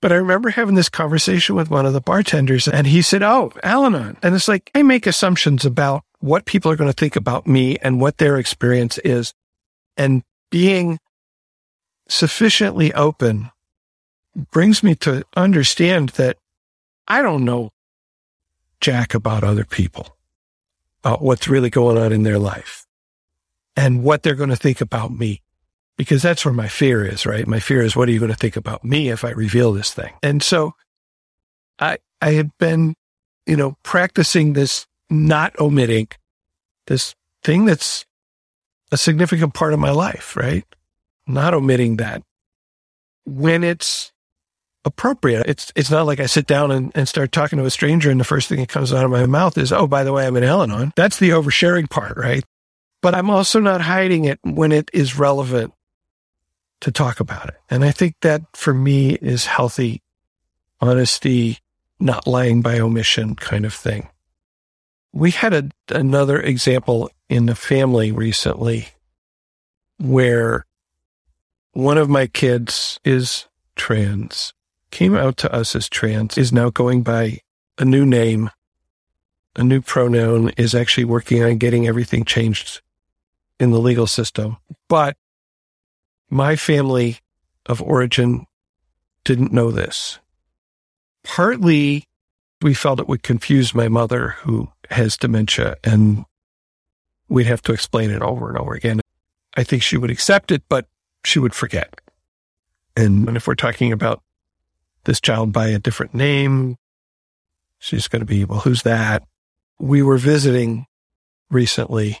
But I remember having this conversation with one of the bartenders and he said, Oh, Al Anon. And it's like, I make assumptions about what people are going to think about me and what their experience is. And being sufficiently open brings me to understand that I don't know jack about other people, about what's really going on in their life and what they're going to think about me because that's where my fear is, right? My fear is, what are you going to think about me if I reveal this thing? And so I, I had been, you know, practicing this not omitting this thing that's a significant part of my life, right? Not omitting that when it's appropriate. It's, it's not like I sit down and, and start talking to a stranger and the first thing that comes out of my mouth is, Oh, by the way, I'm in Al-Anon. That's the oversharing part, right? But I'm also not hiding it when it is relevant to talk about it. And I think that for me is healthy honesty, not lying by omission kind of thing. We had a, another example in the family recently where one of my kids is trans, came out to us as trans, is now going by a new name, a new pronoun, is actually working on getting everything changed in the legal system. But my family of origin didn't know this. Partly, we felt it would confuse my mother, who has dementia, and we'd have to explain it over and over again. I think she would accept it, but she would forget. And, if we're talking about this child by a different name, she's going to be, well, who's that? We were visiting recently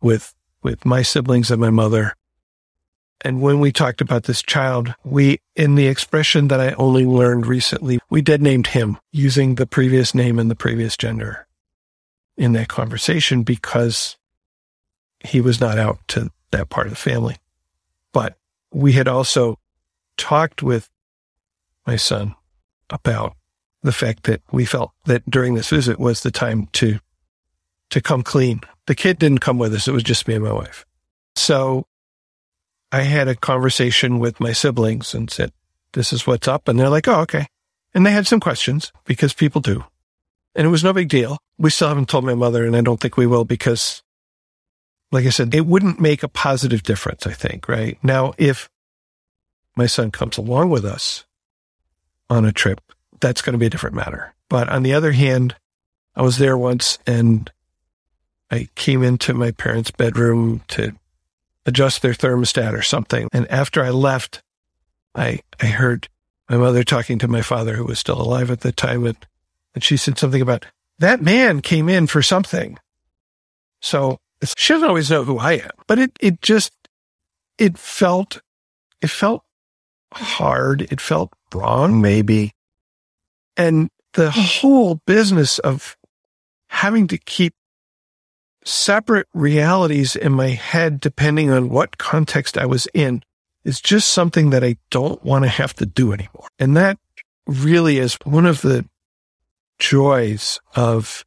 with, with my siblings and my mother and when we talked about this child, we, in the expression that I only learned recently, we dead named him using the previous name and the previous gender in that conversation because he was not out to that part of the family. But we had also talked with my son about the fact that we felt that during this visit was the time to to come clean. The kid didn't come with us. It was just me and my wife. So I had a conversation with my siblings and said, this is what's up. And they're like, oh, okay. And they had some questions because people do. And it was no big deal. We still haven't told my mother, and I don't think we will because, like I said, it wouldn't make a positive difference, I think, right? Now, if my son comes along with us on a trip, that's going to be a different matter. But on the other hand, I was there once and I came into my parents' bedroom to adjust their thermostat or something. And after I left, I, I heard my mother talking to my father, who was still alive at the time. And, and she said something about that man came in for something. So she doesn't always know who I am, but it, it just, it felt, it felt hard. It felt wrong, maybe. And the [SIGHS] whole business of having to keep separate realities in my head, depending on what context I was in, is just something that I don't want to have to do anymore. And that really is one of the joys of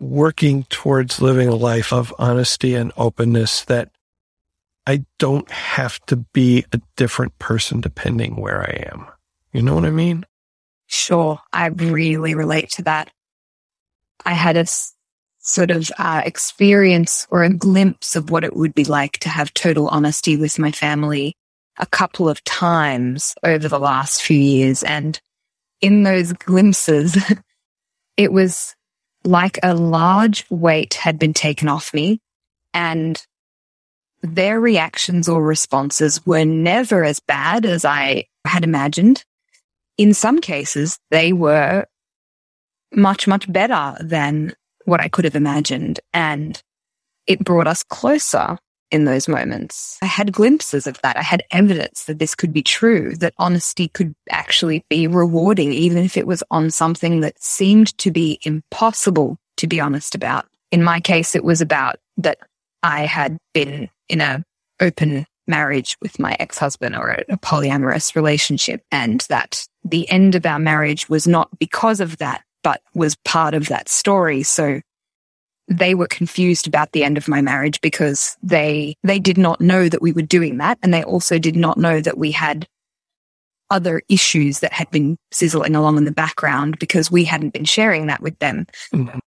working towards living a life of honesty and openness that I don't have to be a different person depending where I am. You know what I mean? Sure. I really relate to that. I had a sort of uh, experience or a glimpse of what it would be like to have total honesty with my family a couple of times over the last few years. And in those glimpses, [LAUGHS] it was like a large weight had been taken off me and their reactions or responses were never as bad as I had imagined. In some cases, they were much, much better than what I could have imagined. And it brought us closer in those moments. I had glimpses of that. I had evidence that this could be true, that honesty could actually be rewarding, even if it was on something that seemed to be impossible to be honest about. In my case, it was about that I had been in a open marriage with my ex-husband or a, a polyamorous relationship and that the end of our marriage was not because of that but was part of that story. So they were confused about the end of my marriage because they, they did not know that we were doing that. And they also did not know that we had other issues that had been sizzling along in the background because we hadn't been sharing that with them. Mm-hmm.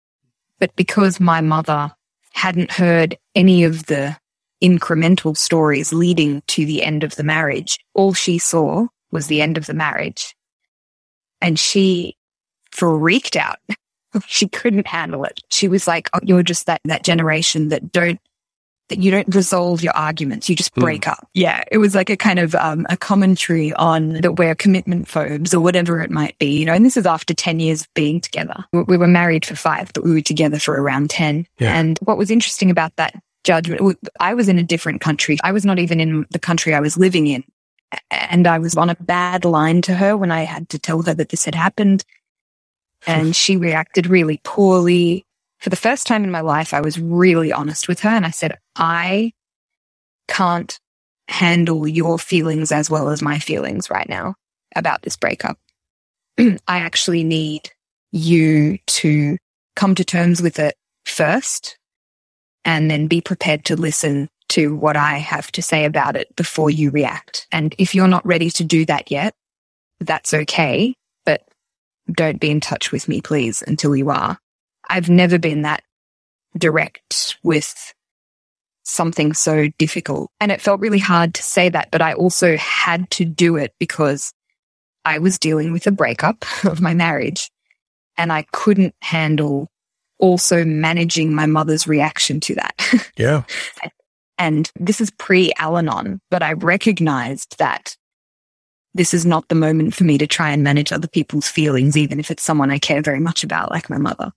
But because my mother hadn't heard any of the incremental stories leading to the end of the marriage, all she saw was the end of the marriage. And she freaked out. [LAUGHS] she couldn't handle it. She was like, oh, you're just that, that generation that don't, that you don't resolve your arguments. You just hmm. break mm. up. Yeah. It was like a kind of, um, a commentary on that we're commitment phobes or whatever it might be, you know, and this is after 10 years of being together. We were married for five, but we were together for around 10. Yeah. And what was interesting about that judgment, I was in a different country. I was not even in the country I was living in. And I was on a bad line to her when I had to tell her that this had happened and she reacted really poorly. For the first time in my life, I was really honest with her and I said, I can't handle your feelings as well as my feelings right now about this breakup. [CLEARS THROAT] I actually need you to come to terms with it first and then be prepared to listen to what I have to say about it before you react. And if you're not ready to do that yet, that's okay but don't be in touch with me, please, until you are. I've never been that direct with something so difficult. And it felt really hard to say that, but I also had to do it because I was dealing with a breakup [LAUGHS] of my marriage and I couldn't handle also managing my mother's reaction to that. [LAUGHS] Yeah. and this is pre Al Anon, but I recognized that this is not the moment for me to try and manage other people's feelings, even if it's someone I care very much about, like my mother.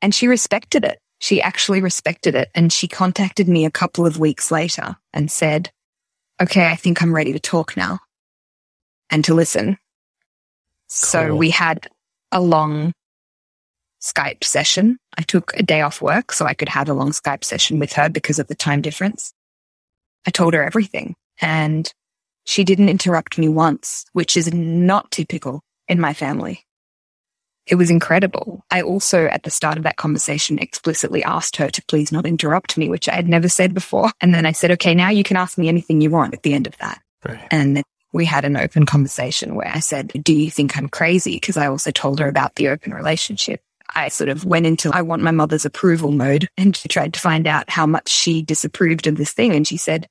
And she respected it. She actually respected it. And she contacted me a couple of weeks later and said, okay, I think I'm ready to talk now and to listen. Cool. So we had a long Skype session. I took a day off work so I could have a long Skype session with her because of the time difference. I told her everything and she didn't interrupt me once, which is not typical in my family. it was incredible. I also, at the start of that conversation, explicitly asked her to please not interrupt me, which I had never said before. And then I said, okay, now you can ask me anything you want at the end of that. Right. And we had an open conversation where I said, do you think I'm crazy? Because I also told her about the open relationship. I sort of went into I want my mother's approval mode and she tried to find out how much she disapproved of this thing. And she said,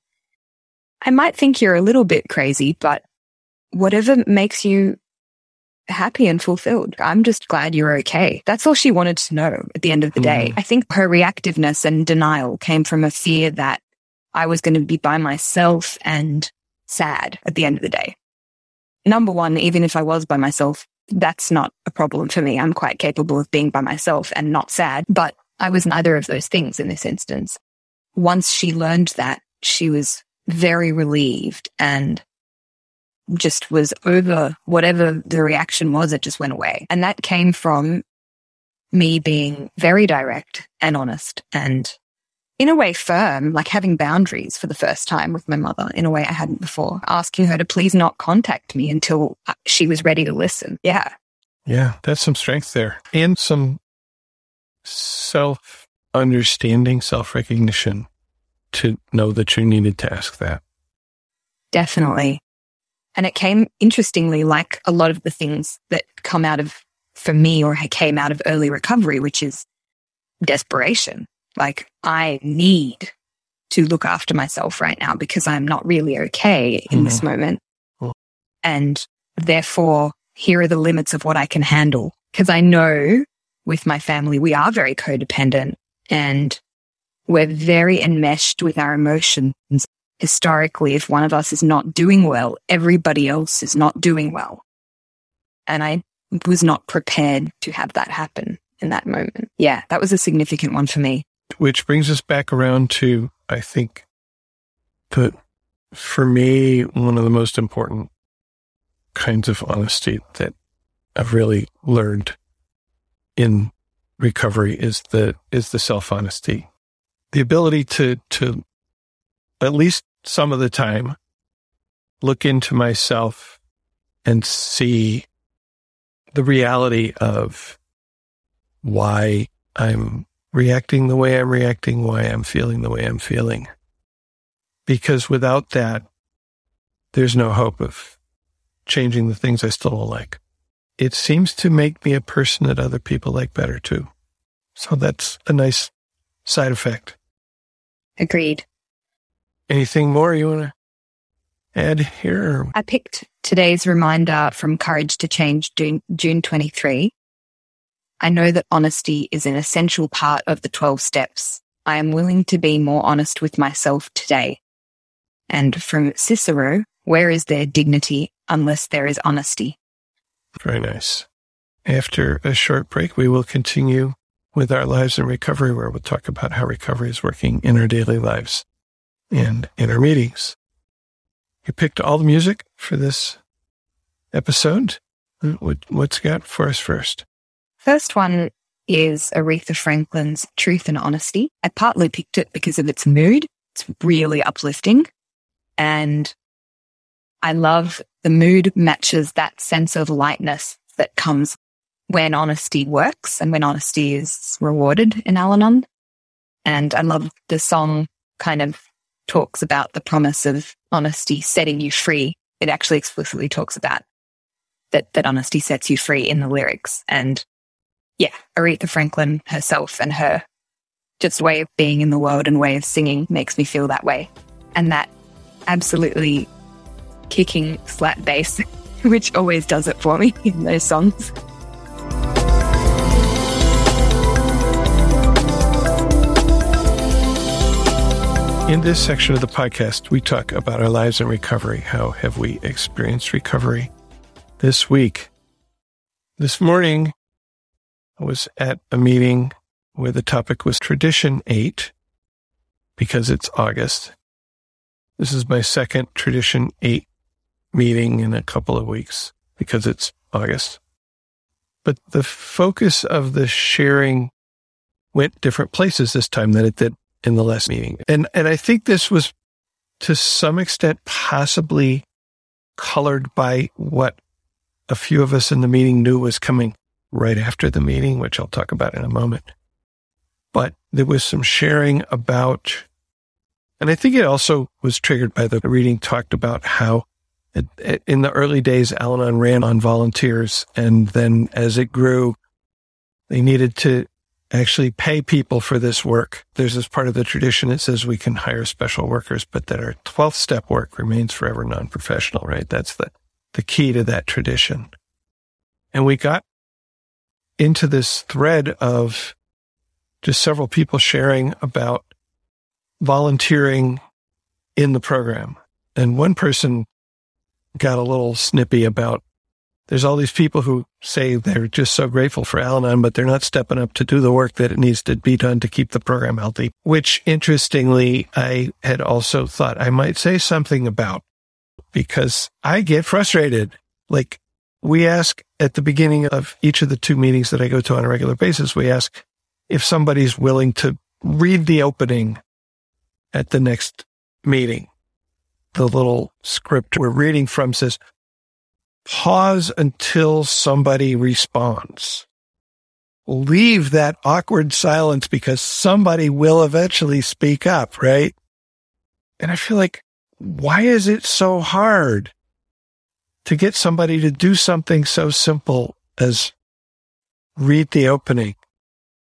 I might think you're a little bit crazy, but whatever makes you happy and fulfilled. I'm just glad you're okay. That's all she wanted to know at the end of the day. Mm-hmm. I think her reactiveness and denial came from a fear that I was going to be by myself and sad at the end of the day. Number one, even if I was by myself, that's not a problem for me. I'm quite capable of being by myself and not sad, but I was neither of those things in this instance. Once she learned that, she was very relieved and just was over whatever the reaction was, it just went away. And that came from me being very direct and honest and in a way firm, like having boundaries for the first time with my mother in a way I hadn't before, asking her to please not contact me until uh, she was ready to listen. Yeah. Yeah, that's some strength there and some self understanding, self recognition to know that you needed to ask that. Definitely. And it came interestingly like a lot of the things that come out of, for me, or came out of early recovery, which is desperation. Like, I need to look after myself right now because I'm not really okay in this mm-hmm. moment. And therefore, here are the limits of what I can handle. Because I know with my family, we are very codependent and we're very enmeshed with our emotions. Historically, if one of us is not doing well, everybody else is not doing well. And I was not prepared to have that happen in that moment. Yeah, that was a significant one for me. Which brings us back around to, I think, the, for me, one of the most important kinds of honesty that I've really learned in recovery is the, is the self honesty. The ability to, to at least some of the time look into myself and see the reality of why I'm reacting the way I'm reacting, why I'm feeling the way I'm feeling. Because without that, there's no hope of changing the things I still don't like. It seems to make me a person that other people like better too. So that's a nice side effect. Agreed. Anything more you want to add here? I picked today's reminder from Courage to Change June, June 23. I know that honesty is an essential part of the 12 steps. I am willing to be more honest with myself today. And from Cicero, where is there dignity unless there is honesty? Very nice. After a short break, we will continue with our lives in recovery, where we'll talk about how recovery is working in our daily lives and in our meetings. You picked all the music for this episode. What, what's got for us first? First one is Aretha Franklin's Truth and Honesty. I partly picked it because of its mood. It's really uplifting. And I love the mood matches that sense of lightness that comes when honesty works and when honesty is rewarded in Al Anon. And I love the song kind of talks about the promise of honesty setting you free. It actually explicitly talks about that, that honesty sets you free in the lyrics. And yeah, Aretha Franklin herself and her just way of being in the world and way of singing makes me feel that way. And that absolutely kicking flat bass, [LAUGHS] which always does it for me [LAUGHS] in those songs. In this section of the podcast, we talk about our lives in recovery. How have we experienced recovery this week? This morning, I was at a meeting where the topic was Tradition 8 because it's August. This is my second Tradition 8 meeting in a couple of weeks because it's August. But the focus of the sharing went different places this time than it did in the last meeting. And and I think this was to some extent possibly colored by what a few of us in the meeting knew was coming right after the meeting, which I'll talk about in a moment. But there was some sharing about, and I think it also was triggered by the reading talked about how in the early days, Al Anon ran on volunteers. And then as it grew, they needed to actually pay people for this work. There's this part of the tradition that says we can hire special workers, but that our 12th step work remains forever non-professional, right? That's the, the key to that tradition. And we got into this thread of just several people sharing about volunteering in the program. And one person got a little snippy about there's all these people who say they're just so grateful for Al Anon, but they're not stepping up to do the work that it needs to be done to keep the program healthy, which interestingly, I had also thought I might say something about because I get frustrated. Like we ask at the beginning of each of the two meetings that I go to on a regular basis, we ask if somebody's willing to read the opening at the next meeting the little script we're reading from says, pause until somebody responds. Leave that awkward silence because somebody will eventually speak up, right? And I feel like, why is it so hard to get somebody to do something so simple as read the opening?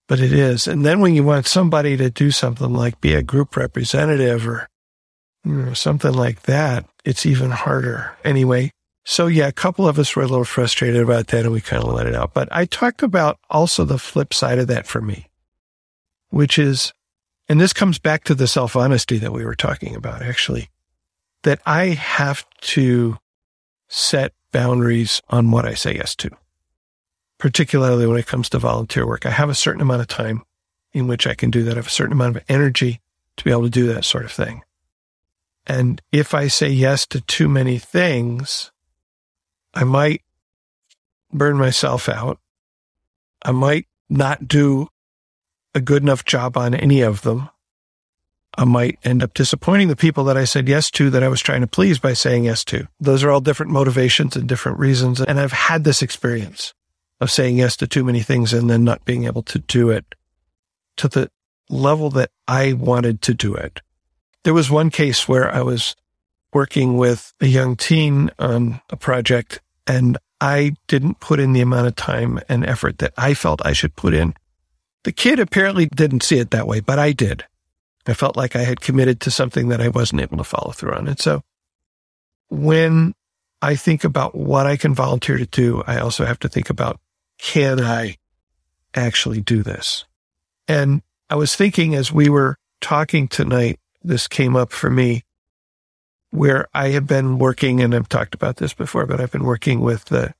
But it is. And then when you want somebody to do something like be a group representative or you know, something like that, it's even harder. Anyway, so yeah, a couple of us were a little frustrated about that and we kind of let it out. But I talked about also the flip side of that for me, which is, and this comes back to the self honesty that we were talking about actually, that I have to set boundaries on what I say yes to, particularly when it comes to volunteer work. I have a certain amount of time in which I can do that. I have a certain amount of energy to be able to do that sort of thing. And if I say yes to too many things, I might burn myself out. I might not do a good enough job on any of them. I might end up disappointing the people that I said yes to that I was trying to please by saying yes to. Those are all different motivations and different reasons. And I've had this experience of saying yes to too many things and then not being able to do it to the level that I wanted to do it. There was one case where I was working with a young teen on a project and I didn't put in the amount of time and effort that I felt I should put in. The kid apparently didn't see it that way, but I did. I felt like I had committed to something that I wasn't able to follow through on. And so when I think about what I can volunteer to do, I also have to think about, can I actually do this? And I was thinking as we were talking tonight this came up for me where I have been working, and I've talked about this before, but I've been working with the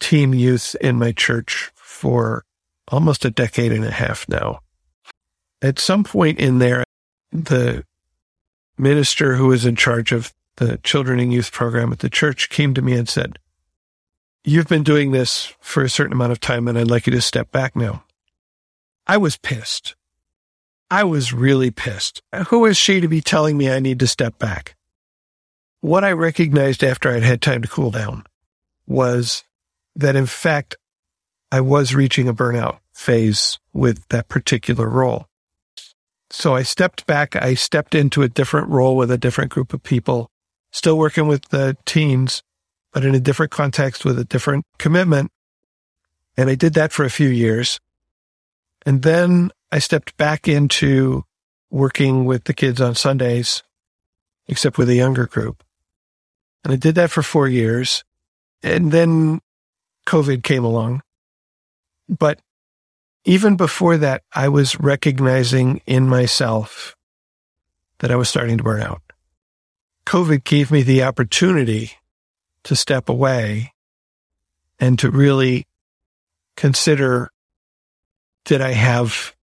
team youth in my church for almost a decade and a half now. At some point in there, the minister who was in charge of the children and youth program at the church came to me and said, You've been doing this for a certain amount of time, and I'd like you to step back now. I was pissed. I was really pissed. Who is she to be telling me I need to step back? What I recognized after I'd had time to cool down was that in fact, I was reaching a burnout phase with that particular role. So I stepped back. I stepped into a different role with a different group of people, still working with the teens, but in a different context with a different commitment. And I did that for a few years. And then I stepped back into working with the kids on Sundays, except with a younger group. And I did that for four years. And then COVID came along. But even before that, I was recognizing in myself that I was starting to burn out. COVID gave me the opportunity to step away and to really consider did I have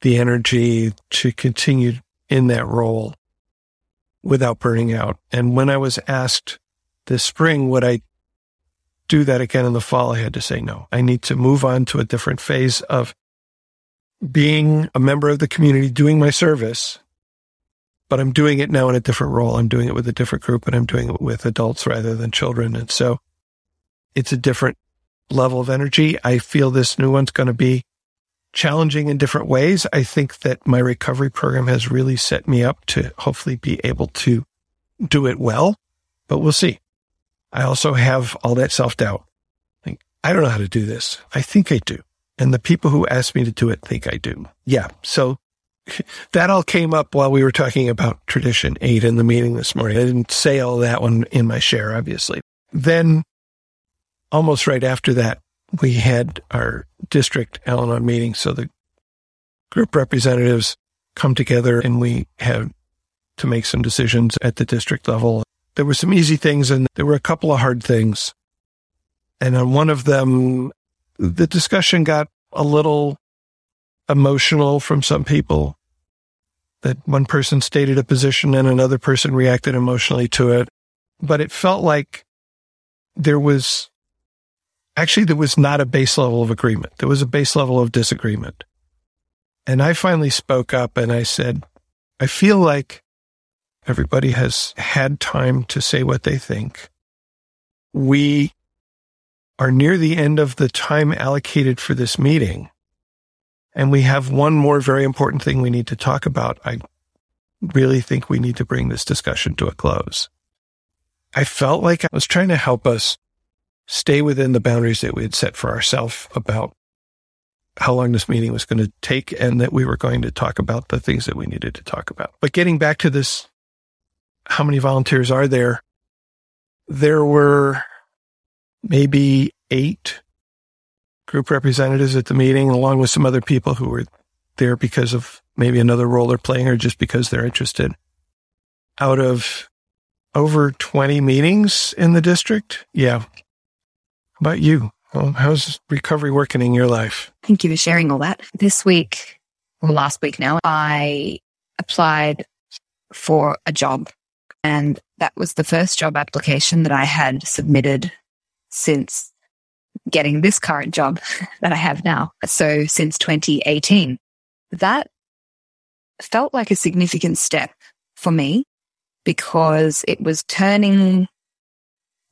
the energy to continue in that role without burning out. And when I was asked this spring, would I do that again in the fall? I had to say no. I need to move on to a different phase of being a member of the community, doing my service, but I'm doing it now in a different role. I'm doing it with a different group and I'm doing it with adults rather than children. And so it's a different level of energy. I feel this new one's going to be challenging in different ways. I think that my recovery program has really set me up to hopefully be able to do it well, but we'll see. I also have all that self doubt. Like, I don't know how to do this. I think I do. And the people who asked me to do it think I do. Yeah. So [LAUGHS] that all came up while we were talking about tradition eight in the meeting this morning. I didn't say all that one in my share, obviously. Then almost right after that, we had our district Al Anon meeting. So the group representatives come together and we have to make some decisions at the district level. There were some easy things and there were a couple of hard things. And on one of them, the discussion got a little emotional from some people that one person stated a position and another person reacted emotionally to it. But it felt like there was actually, there was not a base level of agreement. There was a base level of disagreement. And I finally spoke up and I said, I feel like everybody has had time to say what they think. We are near the end of the time allocated for this meeting. And we have one more very important thing we need to talk about. I really think we need to bring this discussion to a close. I felt like I was trying to help us stay within the boundaries that we had set for ourselves about how long this meeting was going to take and that we were going to talk about the things that we needed to talk about. But getting back to this, how many volunteers are there? There were maybe eight group representatives at the meeting, along with some other people who were there because of maybe another role they're playing or just because they're interested. Out of over 20 meetings in the district. Yeah. How about you? Well, how's recovery working in your life? Thank you for sharing all that. This week, or last week now, I applied for a job and that was the first job application that I had submitted since getting this current job [LAUGHS] that I have now. So since 2018, that felt like a significant step for me because it was turning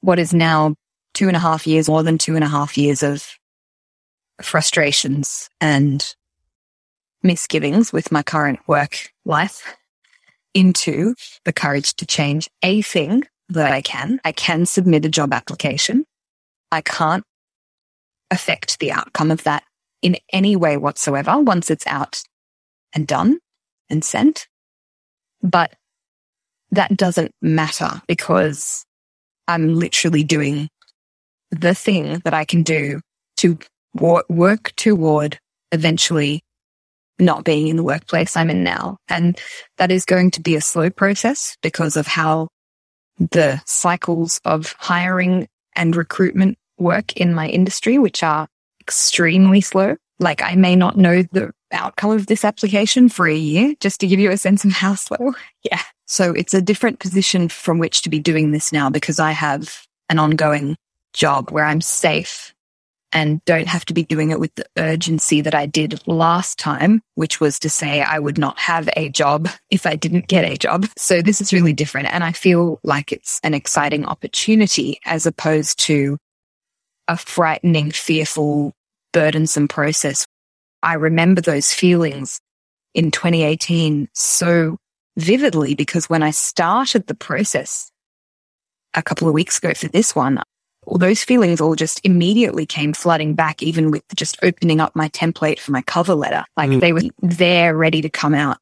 what is now two and a half years, more than two and a half years of frustrations and misgivings with my current work life into the courage to change a thing that I can. I can submit a job application. I can't affect the outcome of that in any way whatsoever once it's out and done and sent. But that doesn't matter because I'm literally doing the thing that I can do to work toward eventually not being in the workplace I'm in now. And that is going to be a slow process because of how the cycles of hiring and recruitment work in my industry, which are extremely slow. Like I may not know the outcome of this application for a year, just to give you a sense of how [LAUGHS] slow. Yeah. So it's a different position from which to be doing this now because I have an ongoing job where I'm safe and don't have to be doing it with the urgency that I did last time, which was to say I would not have a job if I didn't get a job. So this is really different. And I feel like it's an exciting opportunity as opposed to a frightening, fearful, burdensome process. I remember those feelings in 2018 so vividly because when I started the process a couple of weeks ago for this one, all those feelings all just immediately came flooding back, even with just opening up my template for my cover letter. Like mm. they were there ready to come out.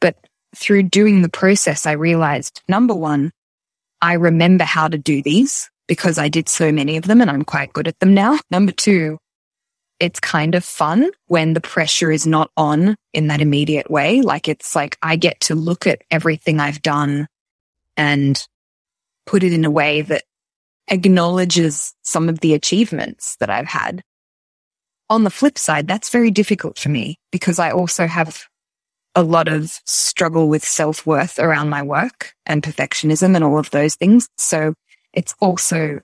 But through doing the process, I realized number one, I remember how to do these because I did so many of them and I'm quite good at them now. [LAUGHS] Number two, it's kind of fun when the pressure is not on in that immediate way. Like it's like I get to look at everything I've done and put it in a way that acknowledges some of the achievements that I've had. On the flip side, that's very difficult for me because I also have a lot of struggle with self worth around my work and perfectionism and all of those things. So it's also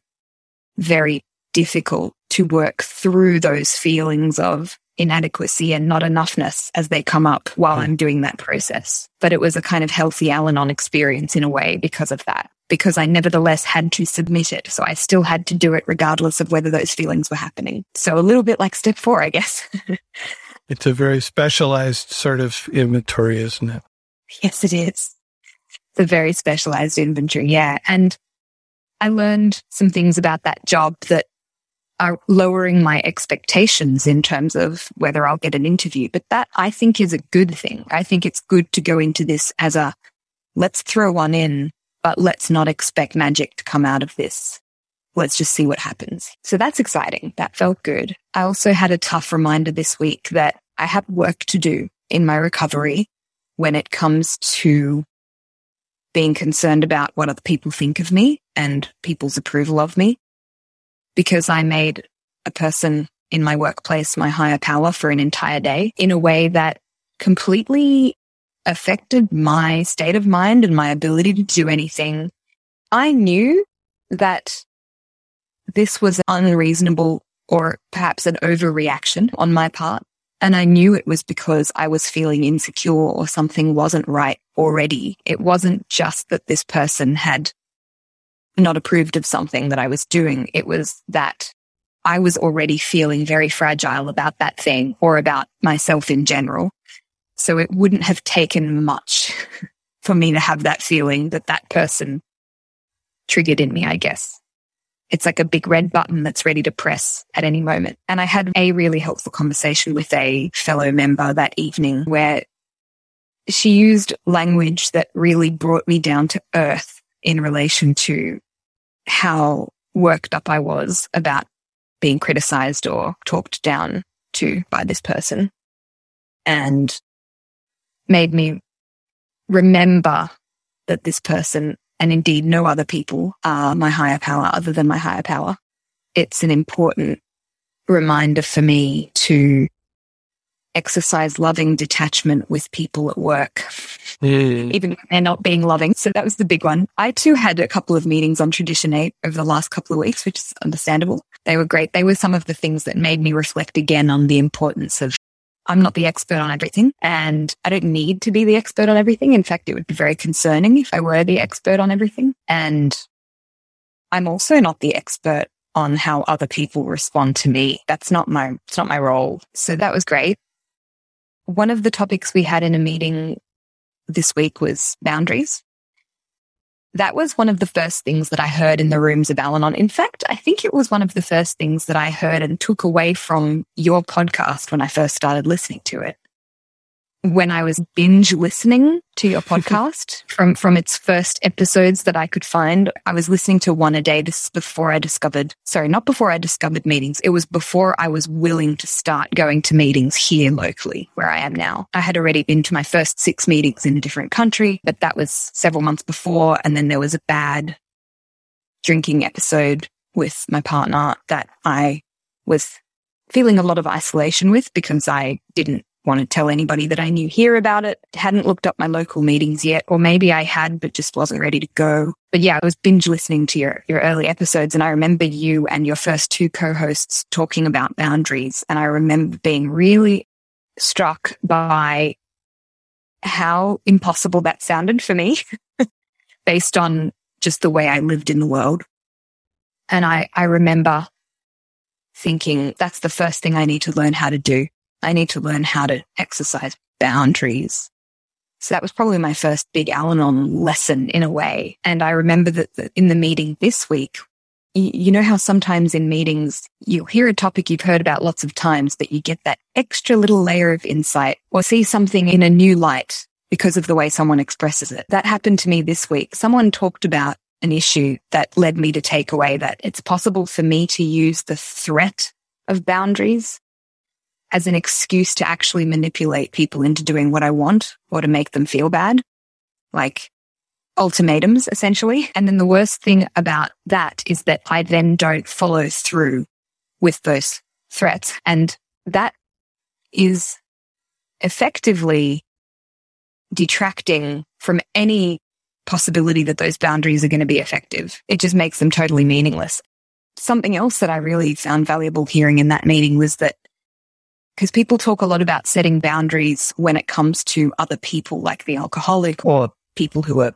very difficult to work through those feelings of inadequacy and not enoughness as they come up while hmm. I'm doing that process. But it was a kind of healthy Al Anon experience in a way because of that, because I nevertheless had to submit it. So I still had to do it regardless of whether those feelings were happening. So a little bit like step four, I guess. [LAUGHS] it's a very specialized sort of inventory, isn't it? Yes, it is. It's a very specialized inventory. Yeah. And I learned some things about that job that are lowering my expectations in terms of whether I'll get an interview. But that I think is a good thing. I think it's good to go into this as a let's throw one in, but let's not expect magic to come out of this. Let's just see what happens. So that's exciting. That felt good. I also had a tough reminder this week that I have work to do in my recovery when it comes to being concerned about what other people think of me and people's approval of me because I made a person in my workplace my higher power for an entire day in a way that completely affected my state of mind and my ability to do anything. I knew that this was unreasonable or perhaps an overreaction on my part. And I knew it was because I was feeling insecure or something wasn't right already. It wasn't just that this person had not approved of something that I was doing. It was that I was already feeling very fragile about that thing or about myself in general. So it wouldn't have taken much [LAUGHS] for me to have that feeling that that person triggered in me, I guess. It's like a big red button that's ready to press at any moment. And I had a really helpful conversation with a fellow member that evening where she used language that really brought me down to earth in relation to how worked up I was about being criticized or talked down to by this person and made me remember that this person and indeed no other people are my higher power other than my higher power. It's an important reminder for me to exercise loving detachment with people at work, mm. even when they're not being loving. So that was the big one. I too had a couple of meetings on Tradition 8 over the last couple of weeks, which is understandable. They were great. They were some of the things that made me reflect again on the importance of I'm not the expert on everything and I don't need to be the expert on everything. In fact, it would be very concerning if I were the expert on everything. And I'm also not the expert on how other people respond to me. That's not my, it's not my role. So that was great. One of the topics we had in a meeting this week was boundaries. That was one of the first things that I heard in the rooms of Al Anon. In fact, I think it was one of the first things that I heard and took away from your podcast when I first started listening to it when I was binge listening to your [LAUGHS] podcast from, from its first episodes that I could find, I was listening to one a day. This is before I discovered, sorry, not before I discovered meetings. It was before I was willing to start going to meetings here locally where I am now. I had already been to my first six meetings in a different country, but that was several months before. And then there was a bad drinking episode with my partner that I was feeling a lot of isolation with because I didn't want to tell anybody that I knew here about it. Hadn't looked up my local meetings yet, or maybe I had, but just wasn't ready to go. But yeah, I was binge listening to your, your early episodes and I remember you and your first two co-hosts talking about boundaries. And I remember being really struck by how impossible that sounded for me [LAUGHS] based on just the way I lived in the world. And I, I remember thinking that's the first thing I need to learn how to do I need to learn how to exercise boundaries. So that was probably my first big Al Anon lesson in a way. And I remember that, in the meeting this week, you, you know how sometimes in meetings you'll hear a topic you've heard about lots of times, but you get that extra little layer of insight or see something in a new light because of the way someone expresses it. That happened to me this week. Someone talked about an issue that led me to take away that it's possible for me to use the threat of boundaries as an excuse to actually manipulate people into doing what I want or to make them feel bad. Like ultimatums, essentially. And then the worst thing about that is that I then don't follow through with those threats. And that is effectively detracting from any possibility that those boundaries are going to be effective. It just makes them totally meaningless. Something else that I really found valuable hearing in that meeting was that Because people talk a lot about setting boundaries when it comes to other people, like the alcoholic or people who are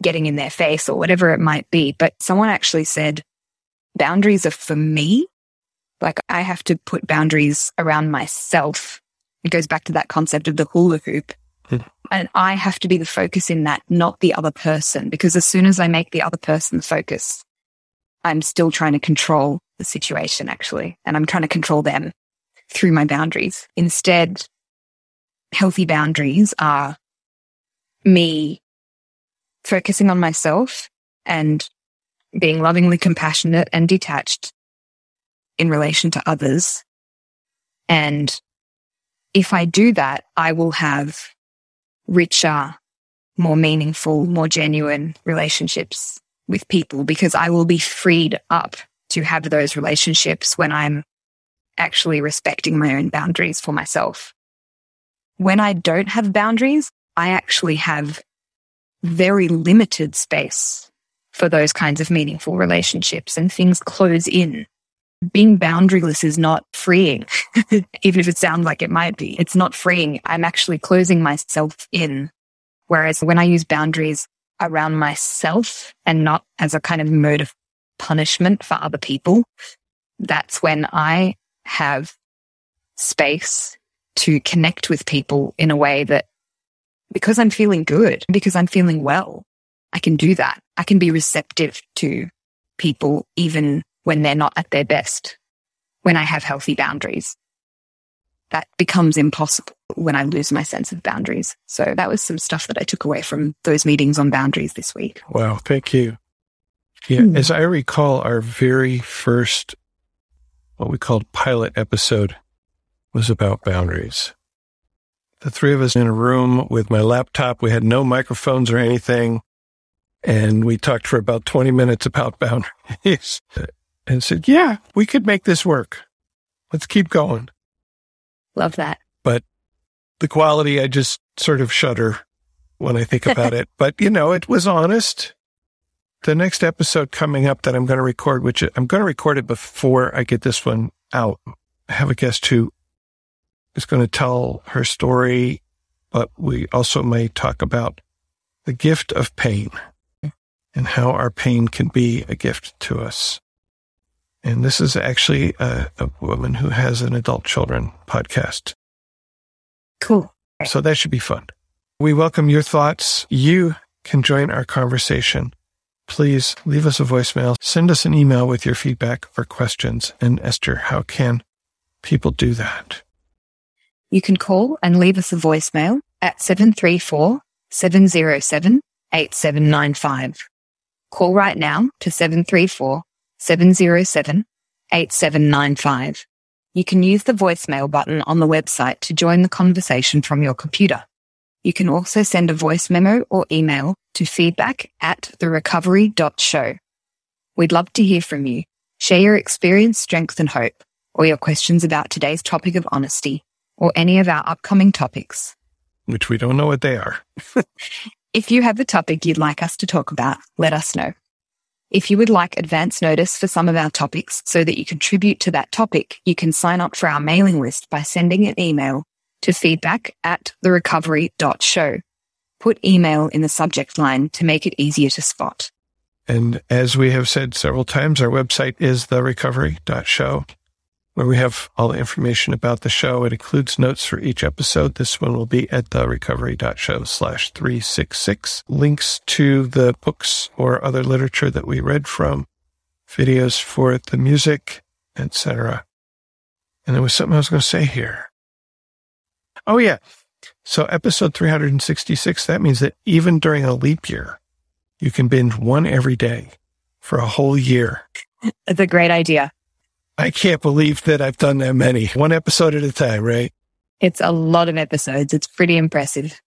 getting in their face or whatever it might be. But someone actually said boundaries are for me. Like I have to put boundaries around myself. It goes back to that concept of the hula hoop. Hmm. And I have to be the focus in that, not the other person. Because as soon as I make the other person the focus, I'm still trying to control the situation actually. And I'm trying to control them through my boundaries. Instead, healthy boundaries are me focusing on myself and being lovingly compassionate and detached in relation to others. And if I do that, I will have richer, more meaningful, more genuine relationships with people because I will be freed up to have those relationships when I'm actually respecting my own boundaries for myself. When I don't have boundaries, I actually have very limited space for those kinds of meaningful relationships and things close in. Being boundaryless is not freeing, [LAUGHS] even if it sounds like it might be. It's not freeing. I'm actually closing myself in. Whereas when I use boundaries around myself and not as a kind of mode of punishment for other people, that's when I have space to connect with people in a way that because I'm feeling good, because I'm feeling well, I can do that. I can be receptive to people even when they're not at their best, when I have healthy boundaries. That becomes impossible when I lose my sense of boundaries. So that was some stuff that I took away from those meetings on boundaries this week. Wow. Thank you. Yeah. Hmm. As I recall, our very first, what we called pilot episode was about boundaries. The three of us in a room with my laptop. We had no microphones or anything. And we talked for about 20 minutes about [LAUGHS] boundaries and said, yeah, we could make this work. Let's keep going. Love that. But the quality, I just sort of shudder when I think about [LAUGHS] it. But, you know, it was honest. The next episode coming up that I'm going to record, which I'm going to record it before I get this one out. I have a guest who is going to tell her story, but we also may talk about the gift of pain and how our pain can be a gift to us. And this is actually a, a woman who has an adult children podcast. Cool. So that should be fun. We welcome your thoughts. You can join our conversation. Please leave us a voicemail. Send us an email with your feedback or questions. And Ester, how can people do that? You can call and leave us a voicemail at 734 707 8795. Call right now to 734 707 8795. You can use the voicemail button on the website to join the conversation from your computer. You can also send a voice memo or email to feedback at therecovery.show. We'd love to hear from you. Share your experience, strength and hope, or your questions about today's topic of honesty, or any of our upcoming topics. Which we don't know what they are. [LAUGHS] If you have a topic you'd like us to talk about, let us know. If you would like advance notice for some of our topics so that you contribute to that topic, you can sign up for our mailing list by sending an email to feedback at therecovery.show. Put email in the subject line to make it easier to spot. And as we have said several times, our website is therecovery.show, where we have all the information about the show. It includes notes for each episode. This one will be at therecovery.show slash 366. Links to the books or other literature that we read from, videos for the music, etc. And there was something I was going to say here. Oh, yeah. So episode 366, that means that even during a leap year, you can binge one every day for a whole year. It's a great idea. I can't believe that I've done that many. One episode at a time, right? It's a lot of episodes. It's pretty impressive.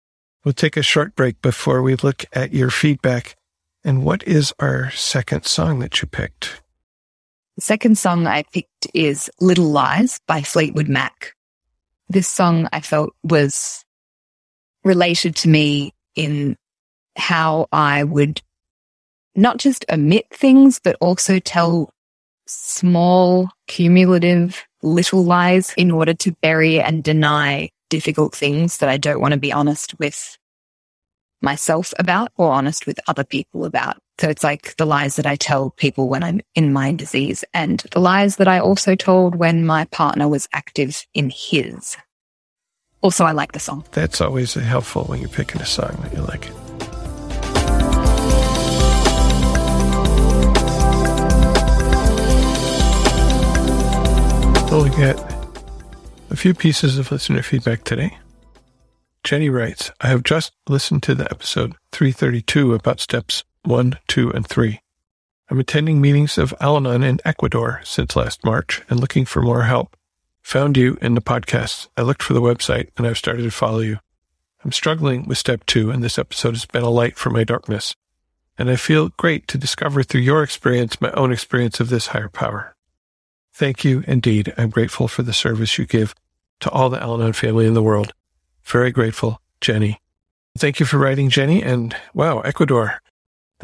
We'll take a short break before we look at your feedback. And what is our second song that you picked? The second song I picked is Little Lies by Fleetwood Mac. This song I felt was related to me in how I would not just omit things, but also tell small, cumulative little lies in order to bury and deny difficult things that I don't want to be honest with myself about or honest with other people about. So it's like the lies that I tell people when I'm in my disease and the lies that I also told when my partner was active in his. Also, I like the song. That's always helpful when you're picking a song that you like. We'll get a few pieces of listener feedback today. Jenny writes, I have just listened to the episode 332 about steps 1, 2, and 3. I'm attending meetings of Al Anon in Ecuador since last March and looking for more help. Found you in the podcast. I looked for the website and I've started to follow you. I'm struggling with step 2 and this episode has been a light for my darkness. And I feel great to discover through your experience my own experience of this higher power. Thank you indeed. I'm grateful for the service you give to all the Al Anon family in the world. Very grateful, Jenny. Thank you for writing, Jenny. And wow, Ecuador.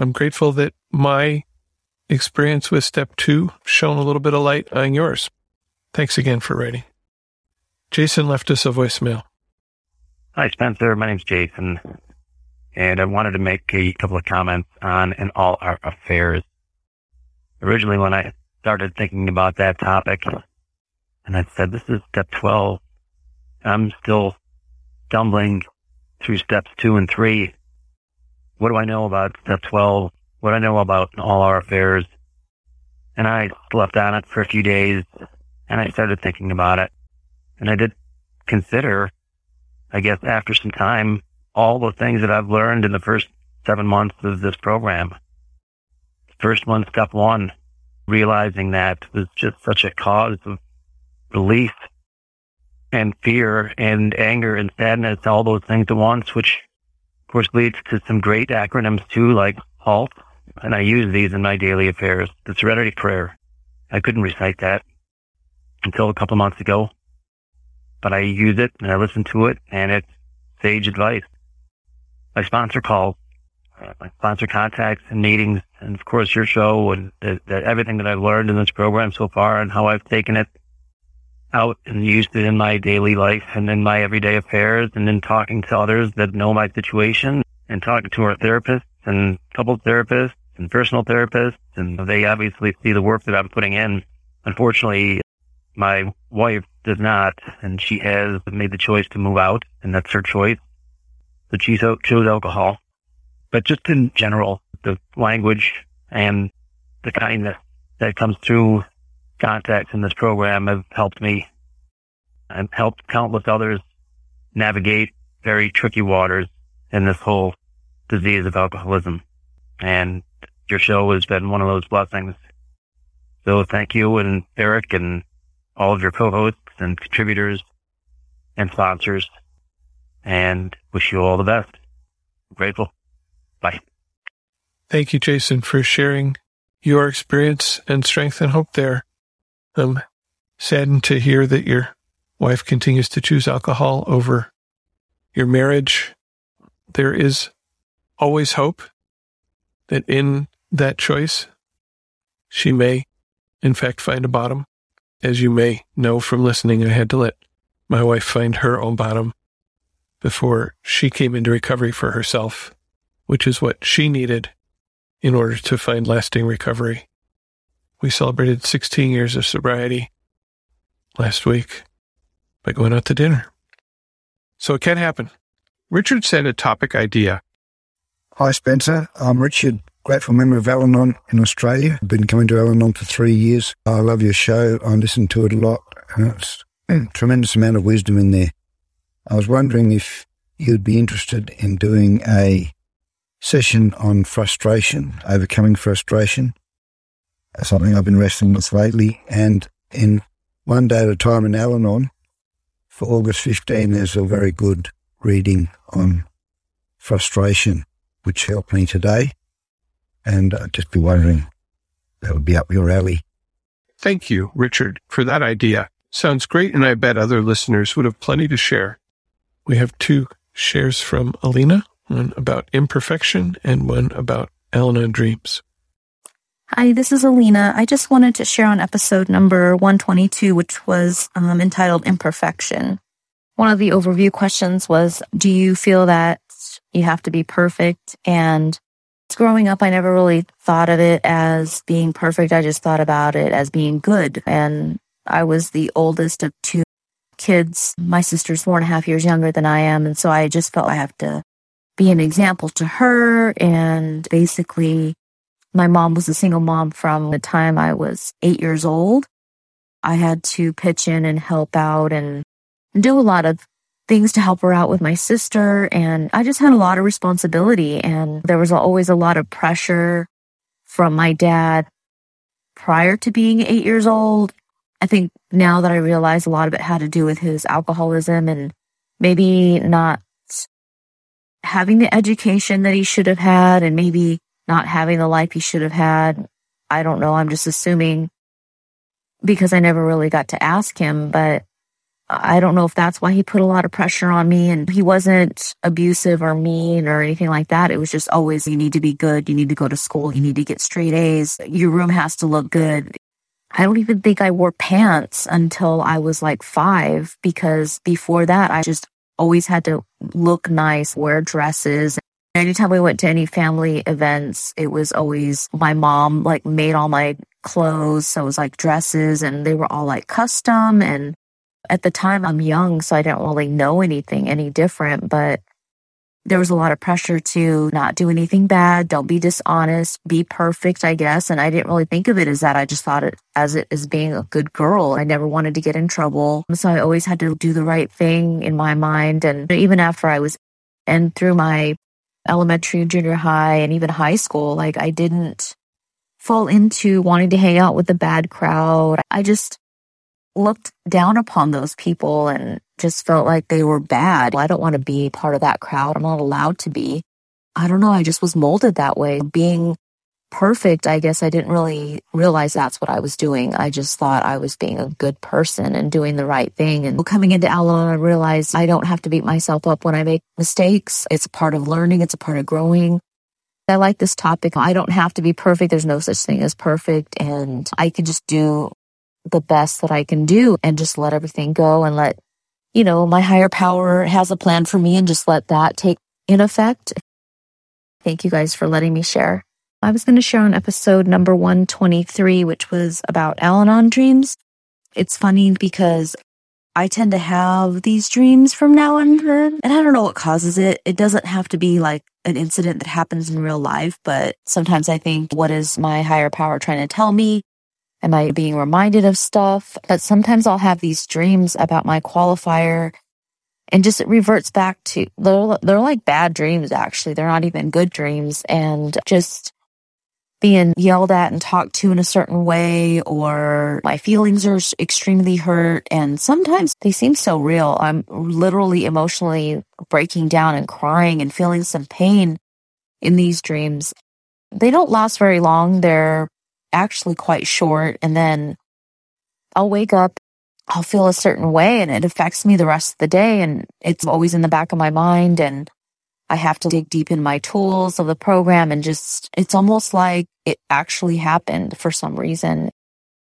I'm grateful that my experience with step two shone a little bit of light on yours. Thanks again for writing. Jason left us a voicemail. Hi, Spencer. My name's Jason, and I wanted to make a couple of comments on and all our affairs. Originally, when I started thinking about that topic, and I said, this is step 12, I'm still stumbling through steps two and three. What do I know about step 12? What do I know about all our affairs? And I slept on it for a few days and I started thinking about it. And I did consider, I guess, after some time, all the things that I've learned in the first seven months of this program. First one, step one, realizing that was just such a cause of relief and fear and anger and sadness, all those things at once, which course leads to some great acronyms too, like HALT. And I use these in my daily affairs. The Serenity Prayer. I couldn't recite that until a couple months ago, but I use it and I listen to it and it's sage advice. My sponsor calls, uh, my sponsor contacts and meetings, and of course your show and the, the, everything that I've learned in this program so far and how I've taken it out and used it in my daily life and in my everyday affairs and in talking to others that know my situation and talking to our therapists and couple therapists and personal therapists. And they obviously see the work that I'm putting in. Unfortunately, my wife does not, and she has made the choice to move out, and that's her choice. So she chose alcohol. But just in general, the language and the kindness that comes through contacts in this program have helped me and helped countless others navigate very tricky waters in this whole disease of alcoholism. And your show has been one of those blessings. So thank you and Eric and all of your co-hosts and contributors and sponsors and wish you all the best. I'm grateful. Bye. Thank you, Jason, for sharing your experience and strength and hope there. I'm saddened to hear that your wife continues to choose alcohol over your marriage. There is always hope that in that choice, she may, in fact, find a bottom. As you may know from listening, I had to let my wife find her own bottom before she came into recovery for herself, which is what she needed in order to find lasting recovery. We celebrated 16 years of sobriety last week by going out to dinner. So it can happen. Richard sent a topic idea. Hi, Spencer. I'm Richard, grateful member of Al Anon in Australia. I've been coming to Al Anon for three years. I love your show. I listen to it a lot. It's a tremendous amount of wisdom in there. I was wondering if you'd be interested in doing a session on frustration, overcoming frustration something I've been wrestling with lately. And in One Day at a Time in Al Anon, for August 15, there's a very good reading on frustration, which helped me today. And I'd just be wondering, that would be up your alley. Thank you, Richard, for that idea. Sounds great, and I bet other listeners would have plenty to share. We have two shares from Alina, one about imperfection and one about Anon dreams. Hi, this is Alina. I just wanted to share on episode number 122, which was um, entitled Imperfection. One of the overview questions was, do you feel that you have to be perfect? And growing up, I never really thought of it as being perfect. I just thought about it as being good. And I was the oldest of two kids. My sister's four and a half years younger than I am. And so I just felt I have to be an example to her and basically my mom was a single mom from the time I was eight years old. I had to pitch in and help out and do a lot of things to help her out with my sister. And I just had a lot of responsibility and there was always a lot of pressure from my dad prior to being eight years old. I think now that I realize a lot of it had to do with his alcoholism and maybe not having the education that he should have had and maybe not having the life he should have had. I don't know. I'm just assuming because I never really got to ask him, but I don't know if that's why he put a lot of pressure on me and he wasn't abusive or mean or anything like that. It was just always, you need to be good. You need to go to school. You need to get straight A's. Your room has to look good. I don't even think I wore pants until I was like five because before that, I just always had to look nice, wear dresses. Anytime we went to any family events, it was always my mom like made all my clothes. So it was like dresses and they were all like custom. And at the time I'm young, so I didn't really know anything any different, but there was a lot of pressure to not do anything bad. Don't be dishonest, be perfect, I guess. And I didn't really think of it as that. I just thought it as it as being a good girl. I never wanted to get in trouble. So I always had to do the right thing in my mind. And even after I was and through my elementary, and junior high, and even high school, like I didn't fall into wanting to hang out with the bad crowd. I just looked down upon those people and just felt like they were bad. I don't want to be part of that crowd. I'm not allowed to be. I don't know. I just was molded that way. Being perfect, I guess I didn't really realize that's what I was doing. I just thought I was being a good person and doing the right thing. And coming into Al Anon, I realized I don't have to beat myself up when I make mistakes. It's a part of learning. It's a part of growing. I like this topic. I don't have to be perfect. There's no such thing as perfect. And I can just do the best that I can do and just let everything go and let, you know, my higher power has a plan for me and just let that take in effect. Thank you guys for letting me share. I was going to share on episode number 123, which was about Al Anon dreams. It's funny because I tend to have these dreams from now on, and I don't know what causes it. It doesn't have to be like an incident that happens in real life, but sometimes I think, what is my higher power trying to tell me? Am I being reminded of stuff? But sometimes I'll have these dreams about my qualifier and just it reverts back to they're, they're like bad dreams actually. They're not even good dreams and just being yelled at and talked to in a certain way or my feelings are extremely hurt and sometimes they seem so real. I'm literally emotionally breaking down and crying and feeling some pain in these dreams. They don't last very long. They're actually quite short and then I'll wake up I'll feel a certain way and it affects me the rest of the day and it's always in the back of my mind and I have to dig deep in my tools of the program and just, it's almost like it actually happened for some reason.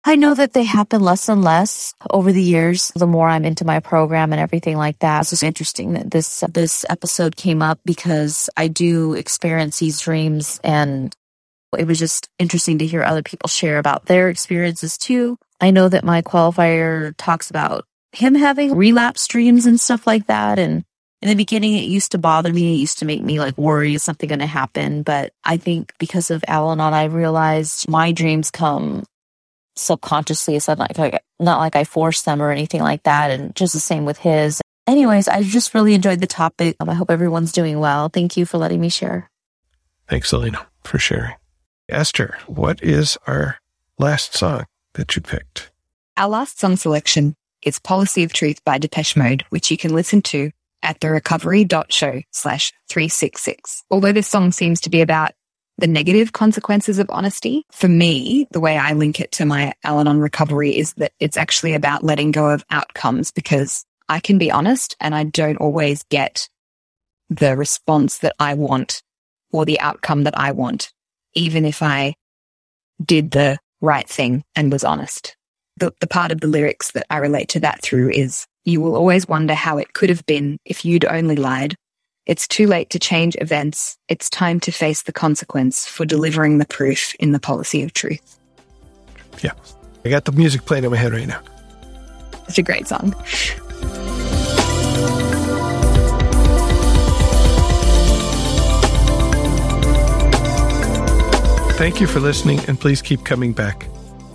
I know that they happen less and less over the years, the more I'm into my program and everything like that. It's just interesting that this, this episode came up because I do experience these dreams and it was just interesting to hear other people share about their experiences too. I know that my qualifier talks about him having relapse dreams and stuff like that. And in the beginning, it used to bother me. It used to make me like worry is something going to happen. But I think because of Al Anon, I realized my dreams come subconsciously. It's not like, not like I force them or anything like that. And just the same with his. Anyways, I just really enjoyed the topic. I hope everyone's doing well. Thank you for letting me share. Thanks, Alina, for sharing. Ester, what is our last song that you picked? Our last song selection is Policy of Truth by Depeche Mode, which you can listen to at the therecovery.show slash 366. Although this song seems to be about the negative consequences of honesty, for me, the way I link it to my Al Anon recovery is that it's actually about letting go of outcomes because I can be honest and I don't always get the response that I want or the outcome that I want, even if I did the right thing and was honest. The, the part of the lyrics that I relate to that through is you will always wonder how it could have been if you'd only lied. It's too late to change events. It's time to face the consequence for delivering the proof in the policy of truth. Yeah. I got the music playing in my head right now. It's a great song. Thank you for listening, and please keep coming back.